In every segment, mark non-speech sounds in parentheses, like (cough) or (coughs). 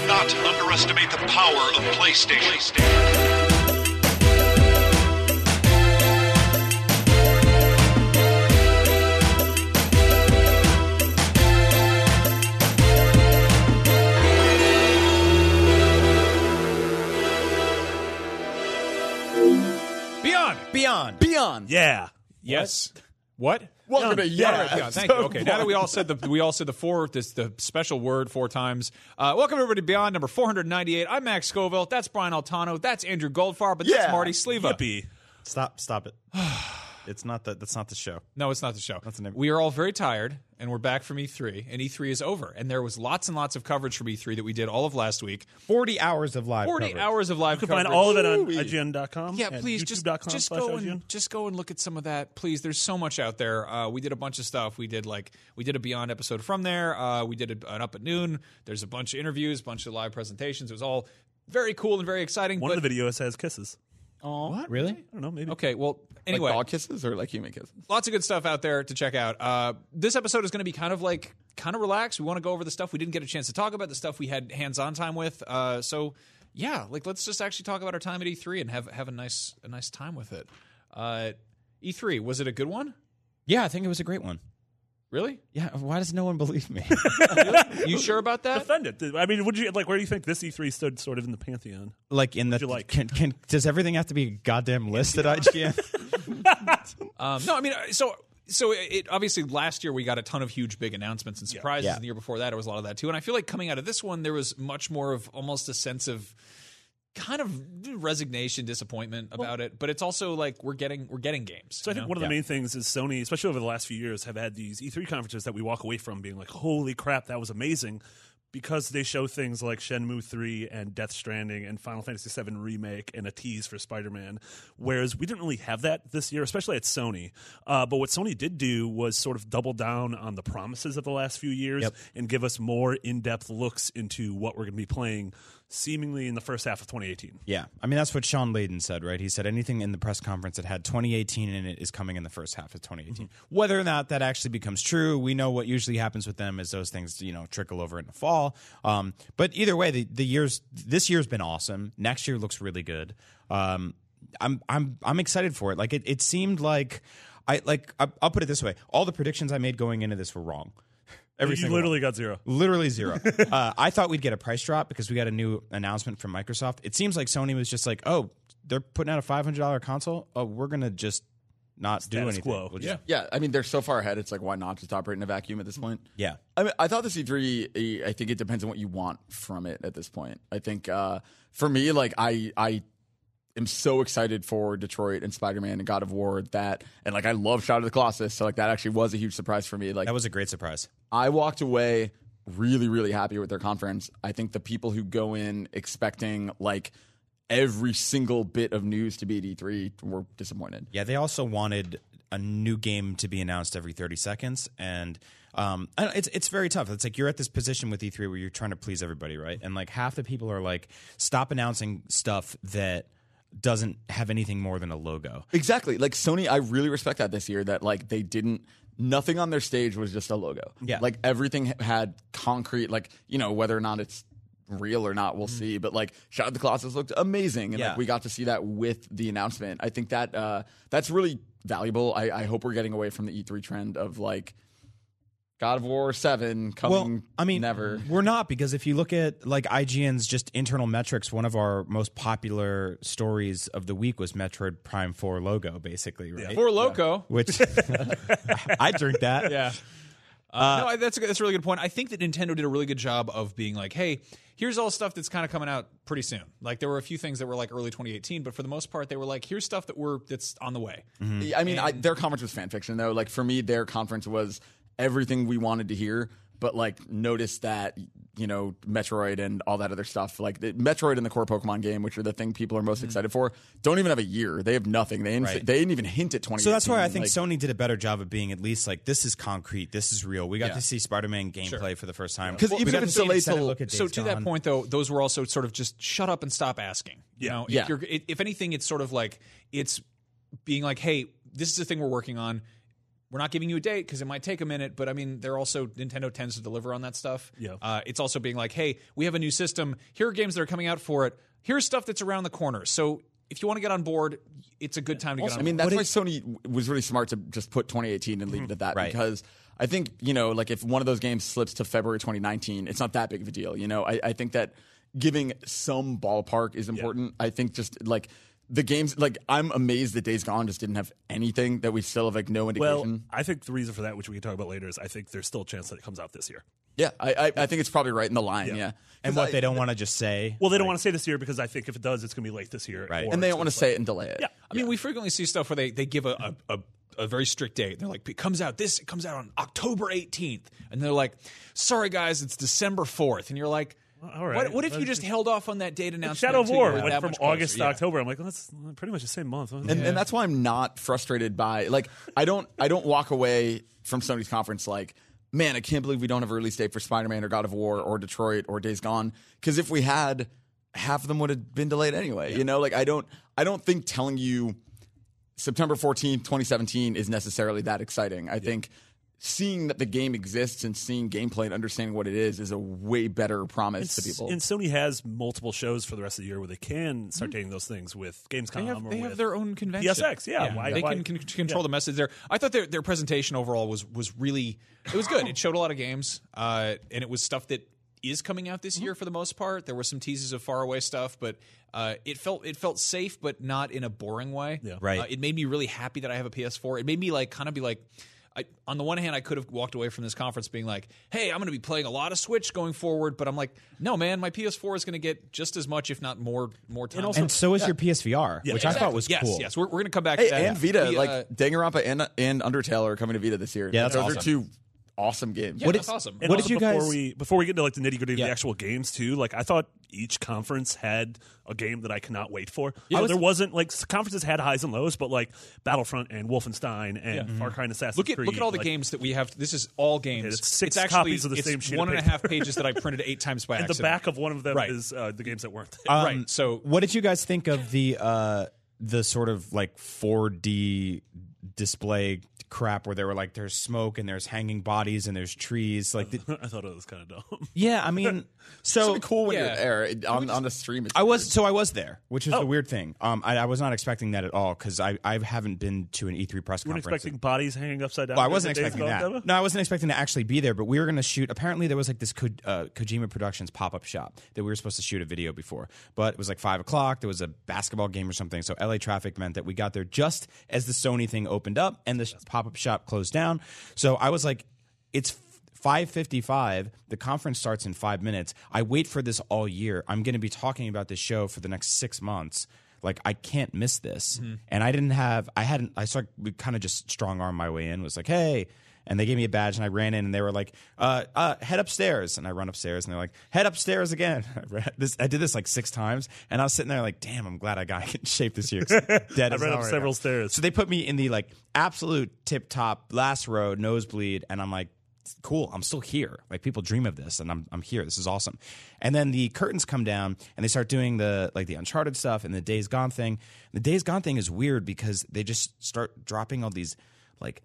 Do not underestimate the power of PlayStation. Beyond. Beyond. Beyond. Yeah. Yes. What? Welcome to Yeah, yeah. yeah, thank you. Okay, now that we all said the we all said the four this the special word four times. Uh, welcome everybody to Beyond number four hundred ninety eight. I'm Max Scoville. That's Brian Altano. That's Andrew Goldfarb. But that's Marty Sliva. Yippee. Stop. Stop it. (sighs) it's not the. That's not the show. No, it's not the show. That's the name. We are all very tired, and we're back from E3, and E3 is over. And there was lots and lots of coverage from E3 that we did all of last week. Forty hours of live. Forty coverage. hours of live You can find all of it on IGN.com. Yeah, and please just YouTube.com just slash go IGN. and just go and look at some of that, please. There's so much out there. Uh, we did a bunch of stuff. We did like we did a Beyond episode from there. Uh, we did a, an Up at Noon. There's a bunch of interviews, a bunch of live presentations. It was all very cool and very exciting. One but, of the videos has kisses. Oh, what Really? I don't know, maybe. Okay, well, Like anyway, dog kisses or like human kisses? lots of good stuff out there to check out. Uh, this episode is going to be kind of like kind of relaxed. We want to go over the stuff we didn't get a chance to talk about, the stuff we had hands-on time with. Uh, so yeah, like let's just actually talk about our time at E3 and have have a nice a nice time with it. Uh, E3 was it a good one? Yeah, I think it was a great one. Really? Yeah. Why does no one believe me? (laughs) You sure about that? Defend it. I mean, would you like? Where do you think this E3 stood, sort of in the pantheon? like in the. you like? Can, can does everything have to be a goddamn list at IGN? (laughs) Um, no, I mean, uh, so so it obviously last year we got a ton of huge big announcements and surprises. Yeah. And the year before that, it was a lot of that too. And I feel like coming out of this one, there was much more of almost a sense of kind of resignation, disappointment about it. But it's also like we're getting we're getting games. So I think know? one of the main things is Sony, especially over the last few years, have had these E3 conferences that we walk away from being like, "Holy crap, that was amazing," because they show things like Shenmue 3 and Death Stranding and Final Fantasy 7 remake and a tease for Spider-Man. Whereas we didn't really have that this year, especially at Sony. Uh, but what Sony did do was sort of double down on the promises of the last few years Yep. and give us more in-depth looks into what we're going to be playing, seemingly in the first half of 2018. yeah. I mean, that's what Shawn Layden said, right? He said anything in the press conference that had 2018 in it is coming in the first half of 2018. Whether or not that actually becomes true, we know what usually happens with them is those things, you know, trickle over in the fall. Um, but either way, the, the years this year's been awesome. Next year looks really good. Um, I'm I'm I'm excited for it. Like it, it seemed like I like I, I'll put it this way: all the predictions I made going into this were wrong. Every you single one. literally got zero. Literally zero. (laughs) uh, I thought we'd get a price drop because we got a new announcement from Microsoft. It seems like Sony was just like, oh, they're putting out a five hundred dollar console. Oh, we're gonna just not do anything. quo. We'll just- Yeah, I mean they're so far ahead. It's like why not just operate in a vacuum at this point? yeah. I mean, I thought the C3. I think it depends on what you want from it at this point. I think uh, for me, like I, I am so excited for Detroit and Spider Man and God of War that, and like I love Shadow of the Colossus, so like that actually was a huge surprise for me. Like That was a great surprise. I walked away really, really happy with their conference. I think the people who go in expecting like every single bit of news to be at E3 were disappointed. Yeah, they also wanted a new game to be announced every 30 seconds, and um, it's it's very tough. It's like you're at this position with E3 where you're trying to please everybody, right? And like half the people are like, stop announcing stuff that doesn't have anything more than a logo. Exactly. Like Sony, I really respect that this year that like they didn't nothing on their stage was just a logo. Yeah. Like everything had concrete like, you know, whether or not it's real or not, we'll see. But like Shadow of the Colossus looked amazing and Yeah. like we got to see that with the announcement. I think that uh that's really valuable. I, I hope we're getting away from the E3 trend of like God of War 7 coming Well, I mean, never. We're not because if you look at like IGN's just internal metrics, one of our most popular stories of the week was Metroid Prime 4 logo, basically, right? For Loco. Which (laughs) I drink that. Yeah. Uh, no, I- that's a, that's a really good point. I think that Nintendo did a really good job of being like, hey, here's all stuff that's kind of coming out pretty soon. Like there were a few things that were like early 2018, but for the most part, they were like, here's stuff that we're that's on the way. I mean, I, their conference was fan fiction, though. Like for me, their conference was everything we wanted to hear. But like, notice that you know Metroid and all that other stuff, like the, Metroid and the core Pokemon game, which are the thing people are most mm-hmm. excited for, don't even have a year. They have nothing. They didn't, Right. they didn't even hint at twenty. So that's why I think like, Sony did a better job of being at least like this is concrete, this is real. We got Yeah. to see Spider-Man gameplay for the first time 'Cause We even got if to it's see an delayed extended till- look at So Days to that point, though, those were also sort of just shut up and stop asking. You know, if Yeah. you're if anything, it's sort of like it's being like, hey, this is the thing we're working on. We're not giving you a date because it might take a minute, but I mean, they're also Nintendo tends to deliver on that stuff. Yeah. Uh, it's also being like, hey, we have a new system. Here are games that are coming out for it. Here's stuff that's around the corner. So if you want to get on board, it's a good time to get on. Board. I mean, board. that's why Sony was really smart to just put 2018 and leave it at that Right. because I think you know, like if one of those games slips to February 2019, it's not that big of a deal. You know, I, I think that giving some ballpark is important. I think just like the games, like I'm amazed that Days Gone just didn't have anything that we still have like no indication. Well, I think the reason for that, which we can talk about later, is I think there's still a chance that it comes out this year. yeah, I, I I think it's probably right in the line. Yeah, Yeah. and 'Cause what I- they don't want to just say. Well, they don't want to say this year because I think if it does, it's going to be late this year. Right. or and they don't want to say it and delay it. Yeah. I mean, we frequently see stuff where they, they give a, a, a, a very strict date. They're like, it comes out this, it comes out on October 18th. And they're like, sorry guys, it's December 4th. And you're like, all right. what, what if you just just- held off on that date announcement? Shadow of until you War were went that from much closer? August to Yeah. October. I'm like, well, that's pretty much the same month. and, and that's why I'm not frustrated by like I don't I don't walk away from Sony's conference like man I can't believe we don't have a release date for Spider-Man or God of War or Detroit or Days Gone because if we had half of them would have been delayed anyway you know like I don't I don't think telling you September 14th 2017 is necessarily that exciting I think seeing that the game exists and seeing gameplay and understanding what it is is a way better promise to people And Sony has multiple shows for the rest of the year where they can start dating those things with Gamescom They have, or they with have their own convention. PSX, yeah. Why- they why- can, can control the message there. I thought their their presentation overall was was really it was good. It showed a lot of games, uh, and it was stuff that is coming out this year for the most part. There were some teases of faraway stuff, but uh, it felt it felt safe, but not in a boring way. Yeah. Right. Uh, it made me really happy that I have a PS4. It made me like kind of be like. I, on the one hand, I could have walked away from this conference being like, "Hey, I'm going to be playing a lot of Switch going forward," but I'm like, "No, man, my PS4 is going to get just as much, if not more, more time." also- and so is your PSVR, which I thought was yes, cool. Yes, we're, we're going to come back Hey, to that. and Vita, The, like uh, Danganronpa and and Undertale are coming to Vita this year. Yeah, that's those awesome. are two awesome games. yeah, What that's is- awesome. And What did you before guys- we before we get into like the nitty gritty of the actual games too? Like I thought each conference had a game that I cannot wait for. I was- there wasn't like conferences had highs and lows, but like Battlefront and Wolfenstein and Far Cry and Assassin's Look at Creed. look at all the like, games that we have. This is all games. it's six actually copies of the it's same sheet of one and a paper. half pages that I printed eight times by (laughs) And the back of one of them Right. is uh, the games that weren't. Um, right. So What did you guys think of the uh the sort of like 4D display crap where they were like there's smoke and there's hanging bodies and there's trees like the, (laughs) I thought it was kind of dumb. (laughs) yeah I mean (laughs) so It's cool when Yeah. you're there It- on on the stream. It's I was so I was there, which is Oh. a weird thing. Um, I, I was not expecting that at all because I I haven't been to an E3 press You conference. expecting bodies hanging upside down. Well, I wasn't expecting that. demo? No, I wasn't expecting to actually be there. But we were going to shoot. Apparently, there was like this Ko, uh, Kojima Productions pop up shop that we were supposed to shoot a video before. But it was like five o'clock. There was a basketball game or something. So LA traffic meant that we got there just as the Sony thing opened up and the pop up shop closed down. So I was like, it's. 555 the conference starts in 5 minutes. I wait for this all year. I'm going to be talking about this show for the next 6 months. Like i can't miss this. Mm-hmm. And i didn't have i hadn't i started kind of just strong arm my way in was like hey and they gave me a badge and i ran in and they were like uh, uh, head upstairs and i run upstairs and they're like head upstairs again (laughs) I, this, I did this like six times and i was sitting there like damn i'm glad i got (laughs) in shape this year. (laughs) Dead I ran up several now. stairs. so they put me in the like absolute tip top last row nosebleed and i'm like cool i'm still here like people dream of this and i'm i'm here this is awesome and then the curtains come down and they start doing the like the uncharted stuff and the days gone thing the days gone thing is weird because they just start dropping all these like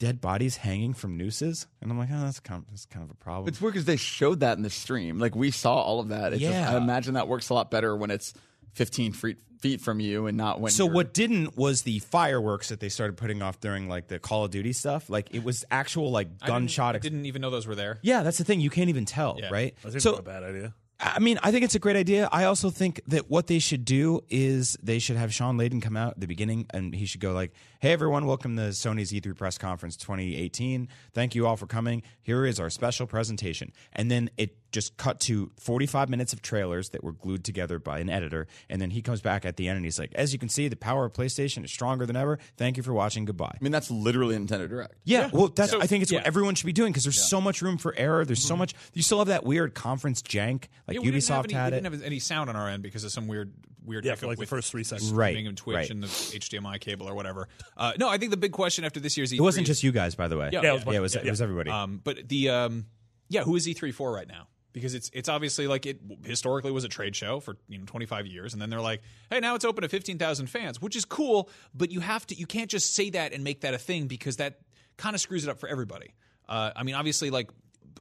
dead bodies hanging from nooses and i'm like oh that's kind of, that's kind of a problem It's weird because they showed that in the stream. Like we saw all of that. It's just, Yeah. I imagine that works a lot better when it's 15 feet feet from you and not when. So you're- what didn't was the fireworks that they started putting off during like the Call of Duty stuff. Like it was actual like I didn't- gunshot. I ex- didn't even know those were there. yeah, that's the thing. You can't even tell, Yeah. right? I think So a bad idea. I mean, I think it's a great idea. I also think that what they should do is they should have Shawn Layden come out at the beginning and he should go like, "Hey everyone, welcome to Sony's E3 press conference 2018. Thank you all for coming. Here is our special presentation." And then it just cut to 45 minutes of trailers that were glued together by an editor, and then he comes back at the end and he's like, "As you can see, the power of PlayStation is stronger than ever. Thank you for watching. Goodbye." I mean, that's literally Nintendo Direct. Yeah, well, that's. So- I think it's what everyone should be doing because there's so much room for error. There's so much. You still have that weird conference jank, like Yeah, we didn't Ubisoft any, had we didn't have any sound on our end because of some weird, weird Yeah, for like the first three seconds. Right, streaming and Twitch right. and the HDMI cable or whatever. Uh, no, I think the big question after this year's E3 It wasn't just you guys, by the way. Yeah, Yeah, it was yeah, it was, yeah, it was everybody. Um, but the um, yeah, who is E3 for right now? Because it's it's obviously like it historically was a trade show for you know 25 years, and then they're like, hey, now it's open to 15,000 fans, which is cool, but you have to you can't just say that and make that a thing because that kind of screws it up for everybody. Uh, I mean, obviously, like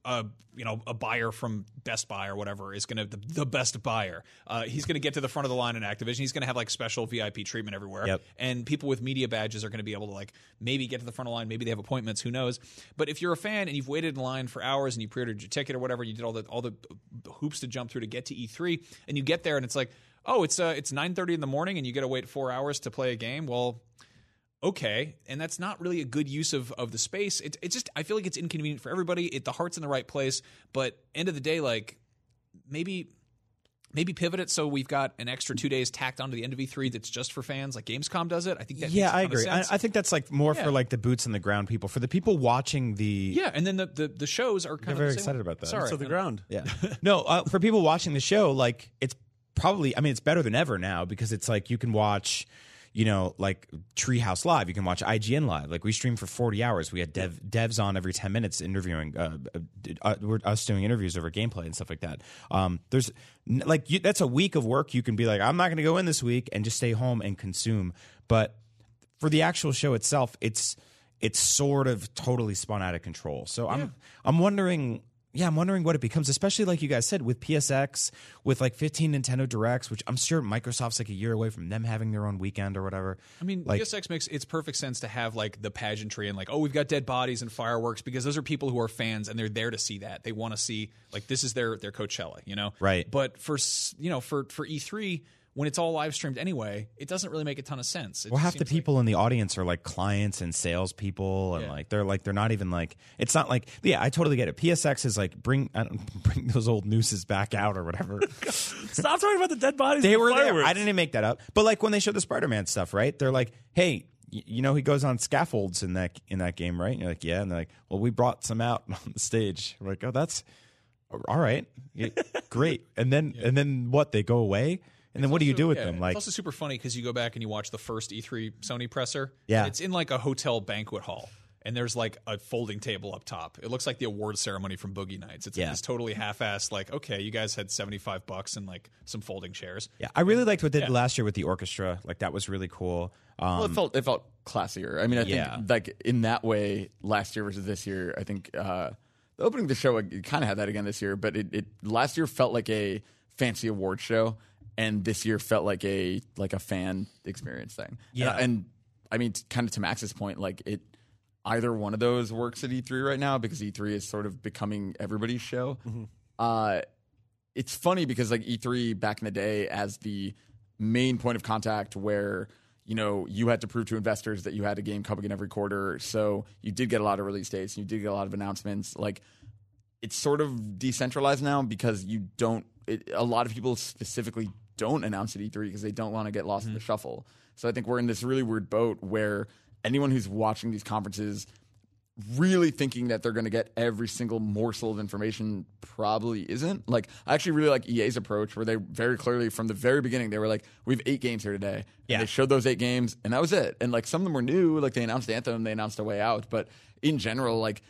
uh, you know, a buyer from Best Buy or whatever is going to the, the best buyer. Uh, he's going to get to the front of the line in Activision. He's going to have like special VIP treatment everywhere. Yep. And people with media badges are going to be able to like maybe get to the front of the line. Maybe they have appointments. Who knows? But if you're a fan and you've waited in line for hours and you pre-ordered your ticket or whatever, you did all the all the hoops to jump through to get to E3, and you get there and it's like, oh, it's uh, it's 9:30 in the morning and you got to wait four hours to play a game. Well okay and that's not really a good use of, of the space it, it just i feel like it's inconvenient for everybody it, the heart's in the right place but end of the day like maybe maybe pivot it so we've got an extra two days tacked onto the end of e3 that's just for fans like gamescom does it i think that yeah, makes a I agree. I, sense. I think that's like more Yeah. for like the boots on the ground people. For the people watching the yeah and then the, the, the shows are kind They're of very the same- excited about that. sorry So the ground. Yeah. (laughs) no, uh, for people watching the show, like it's probably. I mean, it's better than ever now because it's like you can watch. You know, like Treehouse Live, you can watch IGN Live. Like we stream for forty hours. We had dev, devs on every ten minutes interviewing. Uh, uh, us doing interviews over gameplay and stuff like that. Um, there's like you, that's a week of work. You can be like, I'm not going to go in this week and just stay home and consume. But for the actual show itself, it's it's sort of totally spun out of control. So I'm I'm wondering, yeah, I'm wondering what it becomes, especially like you guys said with PSX, with like 15 Nintendo Directs, which I'm sure Microsoft's like a year away from them having their own weekend or whatever. I mean, like PSX makes it's perfect sense to have like the pageantry and like, oh, we've got dead bodies and fireworks because those are people who are fans and they're there to see that. They want to see like this is their their Coachella, you know? Right. But for you know for for E3 when it's all live streamed anyway, it doesn't really make a ton of sense. It well, half the seems like- people in the audience are like clients and salespeople, and Yeah. like they're like they're not even like it's not like yeah, I totally get it. PSX is like bring I don't, (laughs) bring those old nooses back out or whatever. (laughs) Stop talking about the dead bodies. they were there. I didn't make that up. But like when they show the Spider-Man stuff, right? They're like, "Hey, you know he goes on scaffolds in that in that game, right?" And you're like, "Yeah." And they're like, "Well, we brought some out (laughs) on the stage." I'm like, "Oh, that's all right, Yeah, great." And then and then what? They go away, and then what do you Also- do with yeah, them? Like, it's also super funny because you go back and you watch the first E3 Sony presser. Yeah. and it's in like a hotel banquet hall, and there's like a folding table up top. It looks like the award ceremony from Boogie Nights. It's Yeah. like this totally half-assed. Like, okay, you guys had seventy five bucks and like some folding chairs. yeah, I really liked what they did last year with the orchestra. Like that was really cool. Um, Well, it felt it felt classier. I mean, I think like in that way, last year versus this year, I think uh, the opening of the show kind of had that again this year. But it, it last year felt like a fancy award show, and this year felt like a like a fan experience thing. Yeah. and, and I mean, kind of to Max's point, like it. Either one of those works at E3 right now because E3 is sort of becoming everybody's show. Uh, it's funny because like E3 back in the day as the main point of contact where you know you had to prove to investors that you had a game coming in every quarter so you did get a lot of release dates and you did get a lot of announcements like it's sort of decentralized now because you don't it, a lot of people specifically don't announce at E3 because they don't want to get lost in the mm. shuffle so i think we're in this really weird boat where anyone who's watching these conferences really thinking that they're going to get every single morsel of information probably isn't. Like, I actually really like EA's approach where they very clearly, from the very beginning, they were like, we have eight games here today. And Yeah. they showed those eight games, and that was it. And like, some of them were new, like they announced Anthem, they announced A Way Out. But in general, like,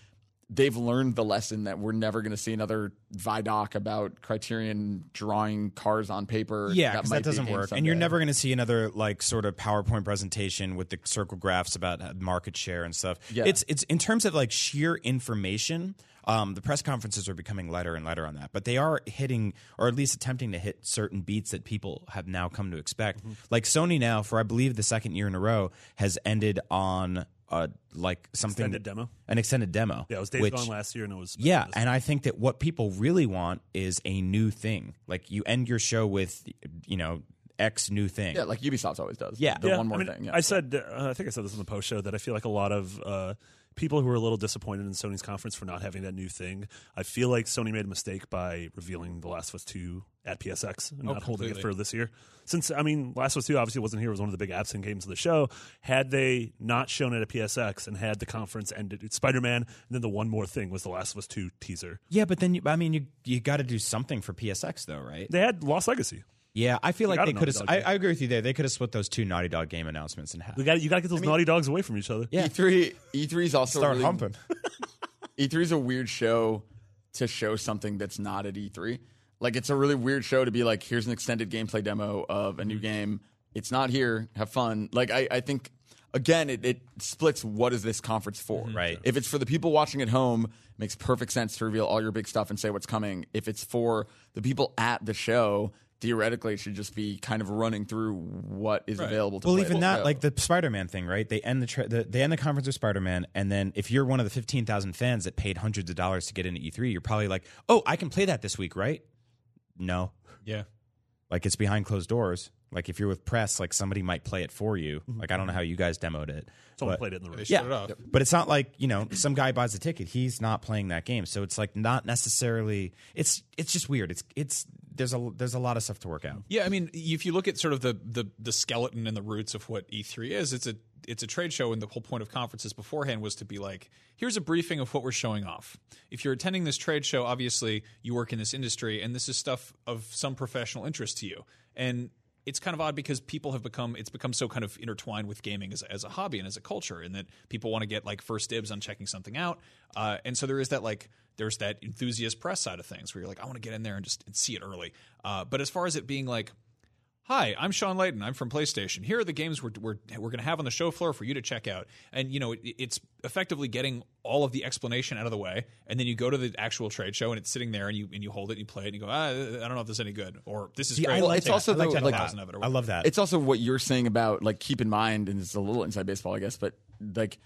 they've learned the lesson that we're never going to see another Vidoc about Criterion drawing cars on paper. Yeah, because might that, doesn't work, and you're never going to see another like sort of PowerPoint presentation with the circle graphs about market share and stuff. Yeah. It's it's in terms of like sheer information. Um, the press conferences are becoming lighter and lighter on that, but they are hitting, or at least attempting to hit certain beats that people have now come to expect. Mm-hmm. Like Sony now, for I believe the second year in a row, has ended on uh, like something Extended demo? an extended demo. Yeah, it was Days which- Gone last year, and it was yeah, and I think that what people really want is a new thing. Like you end your show with, you know, X new thing. Yeah, like Ubisoft always does. Yeah. The yeah, one more I mean, thing. Yeah. I said, uh, I think I said this in the post show that I feel like a lot of uh, people who are a little disappointed in Sony's conference for not having that new thing. I feel like Sony made a mistake by revealing The Last of Us 2 at PSX and oh, not holding it completely. for this year. Since, I mean, Last of Us 2 obviously wasn't here, it was one of the big absent games of the show. Had they not shown it at PSX and had the conference ended, Spider Man, and then the one more thing was The Last of Us 2 teaser. Yeah, but then you, I mean, you you got to do something for PSX though, right? They had Lost Legacy. Yeah, I feel like they could have. I. I agree with you there. They could have split those two Naughty Dog game announcements in half. We got you got to get those naughty dogs away from each other. Yeah. E3 E3 is also Start really, humping. (laughs) E3 is a weird show to show something that's not at E3. Like it's a really weird show to be like, here's an extended gameplay demo of a new mm-hmm. game. It's not here. Have fun. Like I, I think again, it, it splits what is this conference for? Mm-hmm. Right. If it's for the people watching at home, it makes perfect sense to reveal all your big stuff and say what's coming. If it's for the people at the show, theoretically, it should just be kind of running through what is available to Well, play even that, like the Spider-Man thing, right? They end the, tra- the they end the conference with Spider-Man, and then if you're one of the fifteen thousand fans that paid hundreds of dollars to get into E3, you're probably like, "Oh, I can play that this week, right?" No, Yeah. like it's behind closed doors. Like if you're with press, like somebody might play it for you. Mm-hmm. Like I don't know how you guys demoed it. Someone but- played it in the room. They shut it. But it's not like you know some guy buys a ticket. He's not playing that game, so it's like not necessarily. It's it's just weird. It's it's there's a there's a lot of stuff to work out. Yeah, I mean, if you look at sort of the the, the skeleton and the roots of what E3 is, it's a it's a trade show, and the whole point of conferences beforehand was to be like, here's a briefing of what we're showing off. If you're attending this trade show, obviously you work in this industry, and this is stuff of some professional interest to you, and it's kind of odd because people have become it's become so kind of intertwined with gaming as, as a hobby and as a culture and that people want to get like first dibs on checking something out uh, and so there is that like there's that enthusiast press side of things where you're like i want to get in there and just and see it early uh, but as far as it being like Hi, I'm Shawn Layden. I'm from PlayStation. Here are the games we're, we're, we're going to have on the show floor for you to check out. And, you know, it, it's effectively getting all of the explanation out of the way. And then you go to the actual trade show and it's sitting there and you and you hold it and you play it and you go, ah, I don't know if this is any good. Or this is See, great. I like it's that. also I like the- that a like- thousand of it I love that. It's also what you're saying about like keep in mind, and it's a little inside baseball, I guess, but like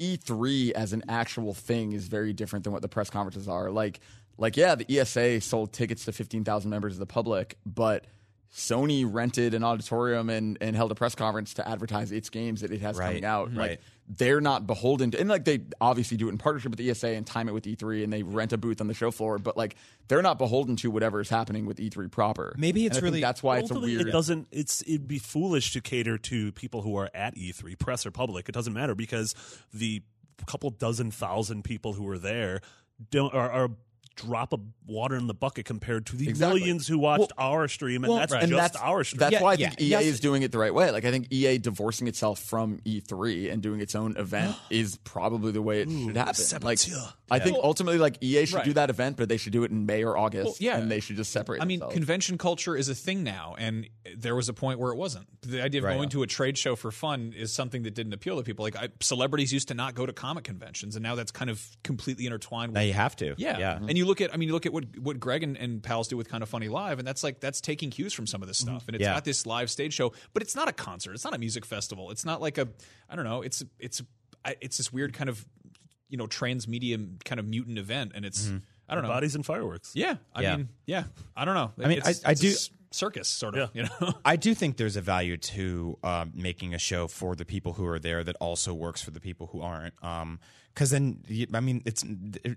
E3 as an actual thing is very different than what the press conferences are. Like, like yeah, the ESA sold tickets to 15,000 members of the public, but Sony rented an auditorium and, and held a press conference to advertise its games that it has Right, coming out. right. Like they're not beholden to, and like they obviously do it in partnership with the ESA and time it with E3 and they rent a booth on the show floor, but like they're not beholden to whatever is happening with E3 proper. Maybe it's And I think really- that's why it's a weird. It doesn't. It's it'd be foolish to cater to people who are at E3, press or public. It doesn't matter because the couple dozen thousand people who are there don't are. are drop of water in the bucket compared to the Exactly. millions who watched our stream, and Well, that's and just that's, our stream. That's Yeah, why I yeah, think EA yes. is doing it the right way. Like I think EA divorcing itself from E3 and doing its own event (gasps) is probably the way it should happen. Like Saboteur. I think ultimately, like EA should Right. do that event, but they should do it in May or August. Well, yeah. and they should just separate. I mean, themselves. convention culture is a thing now, and there was a point where it wasn't. The idea of Right. going to a trade show for fun is something that didn't appeal to people. Like I, celebrities used to not go to comic conventions, and now that's kind of completely intertwined. now you have to. yeah. yeah. And you look at, I mean, you look at what what Greg and, and pals do with Kind of Funny Live, and that's like that's taking cues from some of this mm-hmm. stuff. And it's Yeah. got this live stage show, but it's not a concert. It's not a music festival. It's not like a, I don't know. It's it's it's this weird kind of, you know, transmedia kind of mutant event, and it's mm-hmm. I don't know. bodies and fireworks. Yeah, I Yeah. mean, yeah, I don't know. I mean, It's- I- I it's a do- s- circus sort of. You know, (laughs) I do think there's a value to um, making a show for the people who are there that also works for the people who aren't. Because then, I mean, it's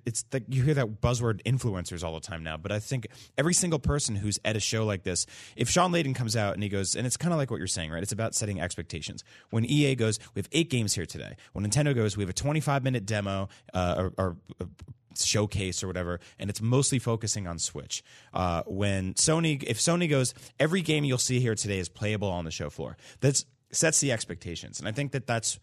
it's like you hear that buzzword influencers all the time now. But I think every single person who's at a show like this, if Shawn Layden comes out and he goes, and it's kind of like what you're saying, right? It's about setting expectations. When EA goes, we have eight games here today. When Nintendo goes, we have a 25 minute demo uh, or. or showcase or whatever, and it's mostly focusing on Switch. Uh, when Sony, if Sony goes, every game you'll see here today is playable on the show floor. That sets the expectations, and I think that that's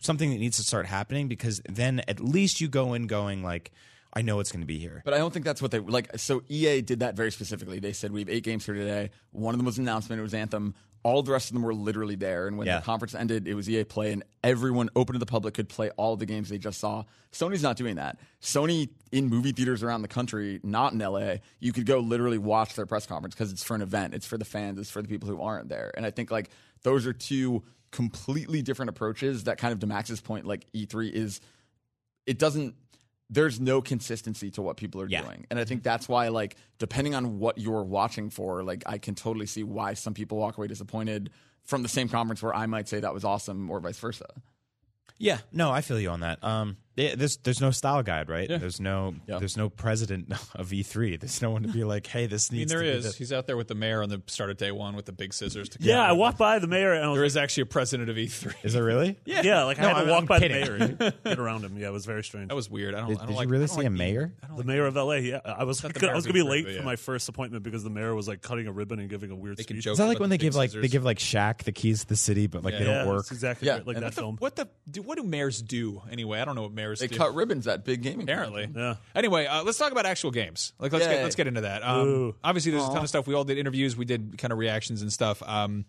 something that needs to start happening because then at least you go in going like, I know it's going to be here. But I don't think that's what they like. So EA did that very specifically. They said we have eight games here today. One of them was an announcement. It was Anthem. All the rest of them were literally there. And when Yeah. the conference ended, it was EA Play, and everyone open to the public could play all the games they just saw. Sony's not doing that. Sony in movie theaters around the country, not in LA, you could go literally watch their press conference because it's for an event. It's for the fans. It's for the people who aren't there. And I think like those are two completely different approaches. That kind of to Max's point, like E3 is it doesn't there's no consistency to what people are Yeah. doing and i think that's why like depending on what you're watching for like i can totally see why some people walk away disappointed from the same conference where i might say that was awesome or vice versa Yeah, no, I feel you on that. Um, yeah, there's there's no style guide, right? Yeah. There's no Yeah. there's no president (laughs) of E3. There's no one to be like, hey, this I mean, needs. there to be is. this. He's out there with the mayor on the start of day one with the big scissors. To Yeah, I walked by the mayor and I was There like, is actually a president of E3. Is there really? (laughs) Yeah, yeah, like No, I had to I'm- walk I'm by kidding. the mayor and (laughs) get around him. Yeah, it was very strange. that was weird. I don't. Did, I don't did like, you really see like a mayor? I the like mayor of LA. Yeah, I was Not the gonna, I was gonna be late for yeah. my first appointment because the mayor was like cutting a ribbon and giving a weird They can speech. joke Is that like when they give like they give like Shaq the keys to the city, but like they don't work? That's exactly Yeah, like that What the, film. what the do, what do mayors do anyway? I don't know what mayors they do. cut ribbons at big gaming Apparently. Yeah. Anyway, uh, let's talk about actual games. Like, let's get let's get into that. Um, obviously, there's a ton of stuff. We all did interviews. We did kind of reactions and stuff. Um,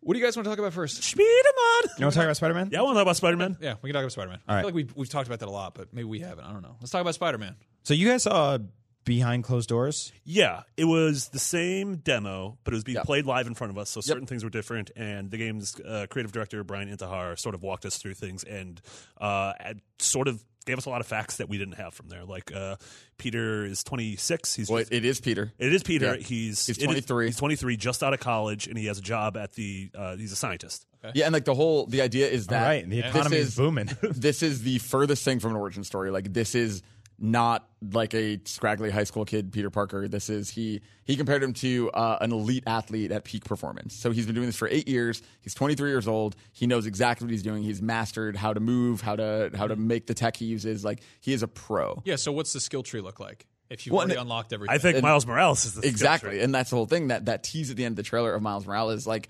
What do you guys want to talk about first? Spider-Man. You want to talk about Spider Man? Yeah, I want to talk about Spider-Man. Yeah, we can talk about Spider Man. I right. feel like we've, we've talked about that a lot, but maybe we haven't. I don't know. Let's talk about Spider Man. So you guys saw behind closed doors. Yeah, it was the same demo, but it was being Yep. played live in front of us, so certain things were different. And the game's uh, creative director Bryan Intihar sort of walked us through things and uh, sort of gave us a lot of facts that we didn't have from there. Like uh, Peter is 26. He's Well, just- it is Peter. it is Peter. Yeah. He's He's it is- 23. he's 23, just out of college, and he has a job at the. Uh, he's a scientist. Okay. Yeah, and like the whole the idea is that All right, the this economy is is booming. (laughs) this is the furthest thing from an origin story. Like this is not like a scraggly high school kid, Peter Parker. This is he he compared him to uh, an elite athlete at peak performance. So he's been doing this for eight years. He's 23 years old. He knows exactly what he's doing. He's mastered how to move, how to how to make the tech he uses. Like he is a pro. Yeah, so what's the skill tree look like? If you've Well, already and- unlocked everything. I think And- Miles Morales is the skill Exactly, tree. and that's the whole thing. That that tease at the end of the trailer of Miles Morales, is like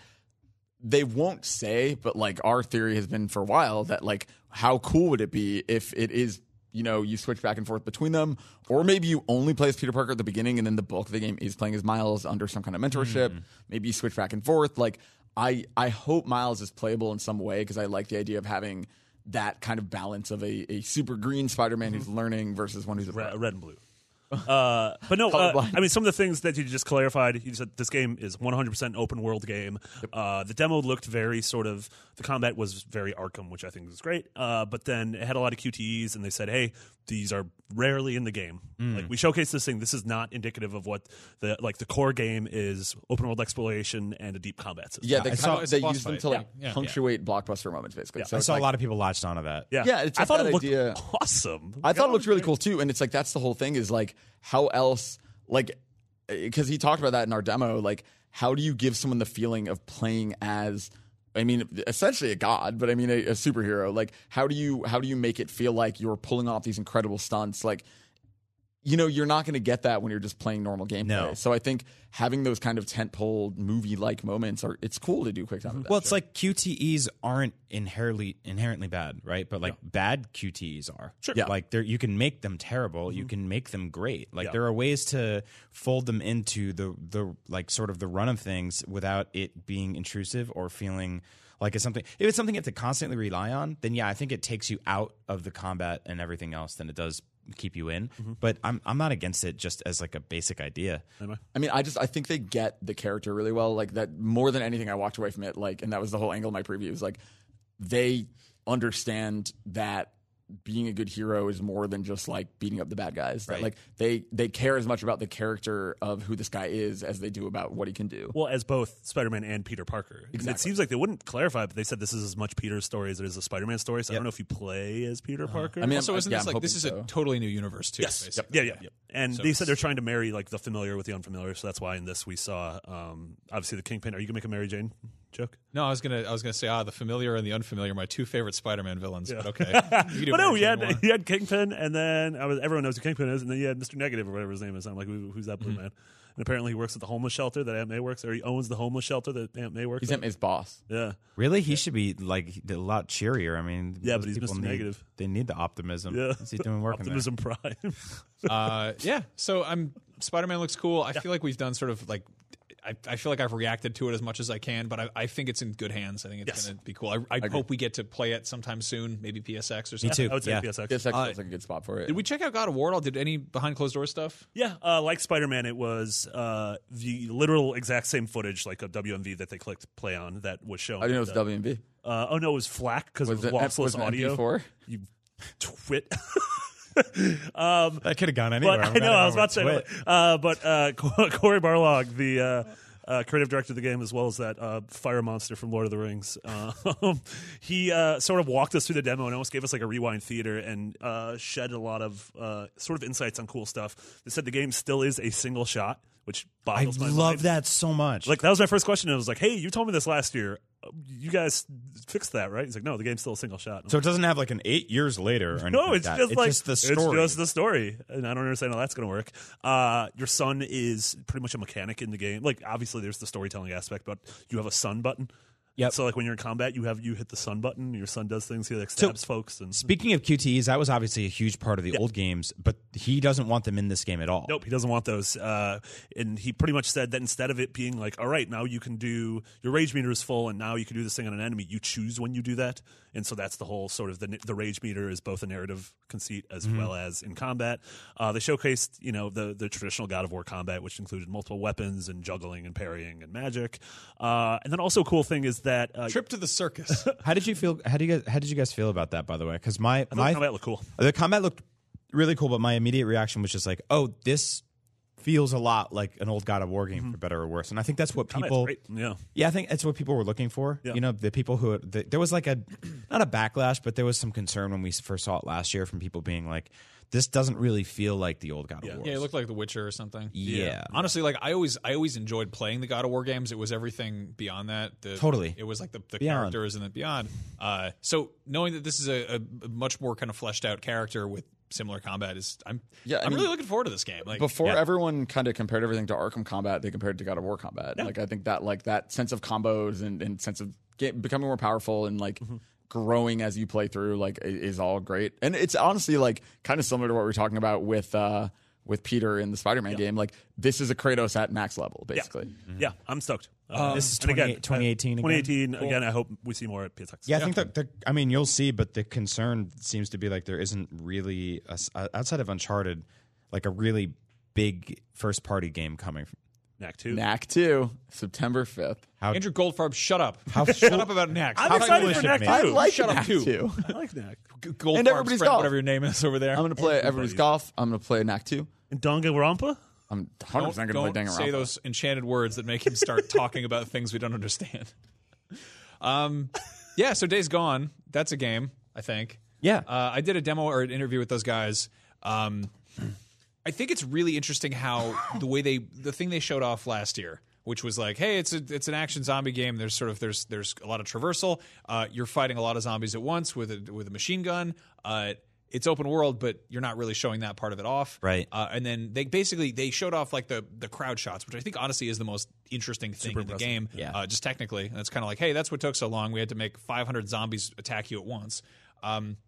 they won't say, but like our theory has been for a while that like how cool would it be if it is you know you switch back and forth between them, or maybe you only play as Peter Parker at the beginning and then the bulk of the game is playing as Miles under some kind of mentorship. Hmm. Maybe you switch back and forth. Like I I hope Miles is playable in some way because I like the idea of having that kind of balance of a, a super green Spider-Man mm-hmm. who's learning versus one who's a. Red, red and blue. (laughs) Uh, but no, uh, I mean, some of the things that you just clarified. You said this game is 100% open world game. Uh, the demo looked very sort of the combat was very Arkham, which I think was great. Uh, but then it had a lot of QTEs, and they said, "Hey, these are rarely in the game. Like we showcased this thing. This is not indicative of what the like the core game is: open world exploration and a deep combat system." Yeah, they, I saw- of, they boss use them to like Yeah, yeah. punctuate blockbuster moments, basically. So I saw like- a lot of people latched onto that. yeah, Yeah, it's I thought that it looked idea- awesome. I thought it looked really cool too, and it's like that's the whole thing is like how else like eh, because he talked about that in our demo. Like, how do you give someone the feeling of playing as I mean, essentially a god, but I mean a, a superhero. Like, how do you how do you make it feel like you're pulling off these incredible stunts? Like, you know, you're not going to get that when you're just playing normal gameplay. No. So I think having those kind of tentpole movie like moments are it's cool to do quick time. Well, it's like QTEs aren't inherently inherently bad, right? But like bad QTEs are. Sure. Yeah. Like they're you can make them terrible, you mm-hmm. can make them great. Like Yeah. there are ways to fold them into the the like sort of the run of things without it being intrusive or feeling like it's something if it's something you have to constantly rely on, then yeah, I think it takes you out of the combat and everything else than it does keep you in. Mm-hmm. But I'm I'm not against it just as like a basic idea. I mean, I just I think they get the character really well. Like that more than anything, I walked away from it like, and that was the whole angle of my preview. Was like they understand that being a good hero is more than just like beating up the bad guys. That, like they they care as much about the character of who this guy is as they do about what he can do. Well, as both Spider-Man and Peter Parker. And It seems like they wouldn't clarify, but they said this is as much Peter's story as it is a Spider-Man story. So I don't know if you play as Peter Parker. I mean, so isn't yeah, this I'm like this is hoping a totally new universe too? yes, basically. yeah, yeah, yeah. And So they said they're trying to marry like the familiar with the unfamiliar. So that's why in this we saw um, obviously the Kingpin. Are you gonna make a Mary Jane joke? No, I was gonna I was gonna say ah the familiar and the unfamiliar, my two favorite Spider-Man villains. But okay, (laughs) You can do But no, Mary you had you had Kingpin, and then I was, everyone knows who Kingpin is, and then you had Mister Negative or whatever his name is. I'm like, who, who's that blue man? And apparently he works at the homeless shelter that Aunt May works, or he owns the homeless shelter that Aunt May works. He's at. him his boss. Yeah, Really, he should be like a lot cheerier. I mean, Yeah, but he's people Mr. need- Negative. They need the optimism. Yeah. What's he doing working there? Optimism Prime. (laughs) uh, yeah. So I'm Spider-Man looks cool. I feel like we've done sort of like. I, I feel like I've reacted to it as much as I can, but I, I think it's in good hands. I think it's Yes. going to be cool. I, I hope we get to play it sometime soon, maybe PSX or something. Me too. I would say Yeah. PSX. This actually feels like a good spot for it. Did we check out God of War? at all? Did any behind closed door stuff? Yeah, uh, like Spider Man, it was uh, the literal exact same footage, like a WMV that they clicked play on, that was shown. I didn't know it was at WMV. Uh, oh no, it was FLAC because it Was was it lossless was it audio. MP4? You twit. (laughs) (laughs) um, That could have gone anywhere. I know I was about to say, uh, but uh, Cory Barlog, the uh, uh, creative director of the game, as well as that uh, fire monster from Lord of the Rings, uh, (laughs) he uh, sort of walked us through the demo and almost gave us like a rewind theater and uh, shed a lot of uh, sort of insights on cool stuff. They said the game still is a single shot, which I my love mind. that so much. Like that was my first question. I was like, "Hey, you told me this last year. You guys fixed that, right?" He's like, "No, the game's still a single shot." so it doesn't have like an eight years later. Or anything No, like it's that. just it's like just the story. It's just the story, and I don't understand how that's going to work. Uh, your son is pretty much a mechanic in the game. Like, obviously, there's the storytelling aspect, but you have a son button. Yep. So like when you're in combat, you have you hit the sun button. Your son does things. He like stabs folks and Speaking of QTEs, that was obviously a huge part of the old games, but he doesn't want them in this game at all. Nope, he doesn't want those. Uh, and he pretty much said that instead of it being like, all right, now you can do your rage meter is full, and now you can do this thing on an enemy. You choose when you do that, and so that's the whole sort of the the rage meter is both a narrative conceit as Mm-hmm. well as in combat. Uh, they showcased you know the the traditional God of War combat, which included multiple weapons and juggling and parrying and magic. Uh, and then also a cool thing is that uh, Trip to the circus. (laughs) How did you feel? How do you guys? How did you guys feel about that? By the way, because my my combat looked cool. the combat looked really cool, but my immediate reaction was just like, "Oh, this feels a lot like an old God of War game, for better or worse." And I think that's what Combat's people. great. Yeah. Yeah, I think that's what people were looking for. Yeah. You know, the people who the, there was like a not a backlash, but there was some concern when we first saw it last year from people being like, "This doesn't really feel like the old God Yeah. of War." yeah, it looked like The Witcher or something. Yeah. Honestly, like I always, I always enjoyed playing the God of War games. It was everything beyond that. The, Totally. it was like the, the Beyond. characters and the beyond. Uh, so knowing that this is a, a much more kind of fleshed out character with similar combat is, I'm, Yeah, I I'm mean, really looking forward to this game. Like Before Yeah. everyone kind of compared everything to Arkham Combat, they compared it to God of War Combat. Like I think that like that sense of combos and, and sense of get, becoming more powerful and like Mm-hmm. Growing as you play through like is all great. And it's honestly like kind of similar to what we are talking about with uh with Peter in the Spider-Man game. Like this is a Kratos at max level, basically. Yeah, I'm stoked. Uh, This is and again, 2018 again? 2018 again. I hope we see more at PSX. Yeah, I think that. The, I mean, you'll see, but the concern seems to be like there isn't really a s outside of Uncharted, like a really big first party game coming. From, Knack two. Knack 2, September 5th. how Andrew Goldfarb, shut up. How (laughs) shut up about Knack. I'm How excited foolish for of Knack me. two. I like Shut up, Knack too. 2. I like Knack. Goldfarb's And everybody's friend, golf. whatever your name is over there. I'm going to play Everybody's Golf. I'm going to play Knack 2. And Danganronpa. I'm 100% don't going to play don't Danganronpa. say those enchanted words that make him start talking about things we don't understand. (laughs) Um, yeah. So Days Gone. That's a game. I think. Yeah. Uh, I did a demo or an interview with those guys. Um, I think it's really interesting how (laughs) the way they the thing they showed off last year, which was like, hey, it's a it's an action zombie game. There's sort of there's there's a lot of traversal. Uh, you're fighting a lot of zombies at once with a with a machine gun. Uh, it's open world, but you're not really showing that part of it off. Right. Uh, and then they basically they showed off like the the crowd shots, which I think honestly is the most interesting thing in the game. Yeah. Uh, just technically, and it's kind of like, hey, that's what took so long. We had to make 500 zombies attack you at once. Um,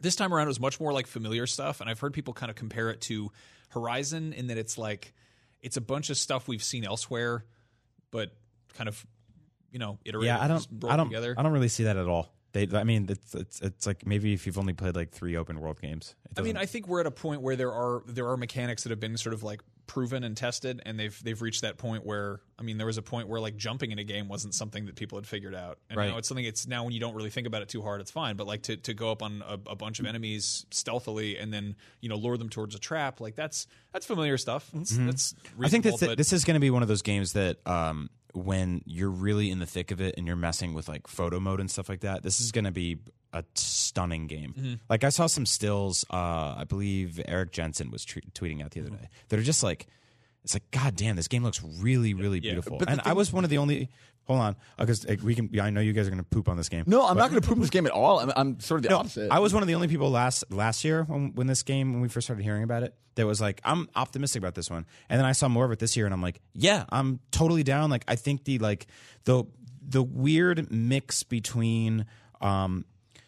this time around, it was much more like familiar stuff, and I've heard people kind of compare it to Horizon in that it's like it's a bunch of stuff we've seen elsewhere, but kind of you know iterated. yeah, I don't. I don't. Together. I don't really see that at all. They. I mean, it's it's it's like maybe if you've only played like three open world games. I mean, I think we're at a point where there are there are mechanics that have been sort of like proven and tested, and they've they've reached that point where I mean, there was a point where like jumping in a game wasn't something that people had figured out, and Right. now it's something. It's now when you don't really think about it too hard, it's fine. But like to to go up on a, a bunch of enemies stealthily and then you know lure them towards a trap, like that's that's familiar stuff. That's, that's Mm-hmm. I think this but- this is going to be one of those games that um, when you're really in the thick of it and you're messing with like photo mode and stuff like that, this is going to be a stunning game. Mm-hmm. Like I saw some stills. Uh, I believe Eric Jensen was tre- tweeting out the Mm-hmm. other day. That are just like, it's like, God damn, this game looks really, really beautiful. But the And I was one of the only. Hold on, because we can. Yeah, I know you guys are going to poop on this game. No, I'm not going to poop on this game at all. I'm, I'm sort of the No, opposite. I was one of the only people last last year when, when this game when we first started hearing about it that was like I'm optimistic about this one, and then I saw more of it this year, and I'm like, yeah, I'm totally down. Like I think the like the the weird mix between um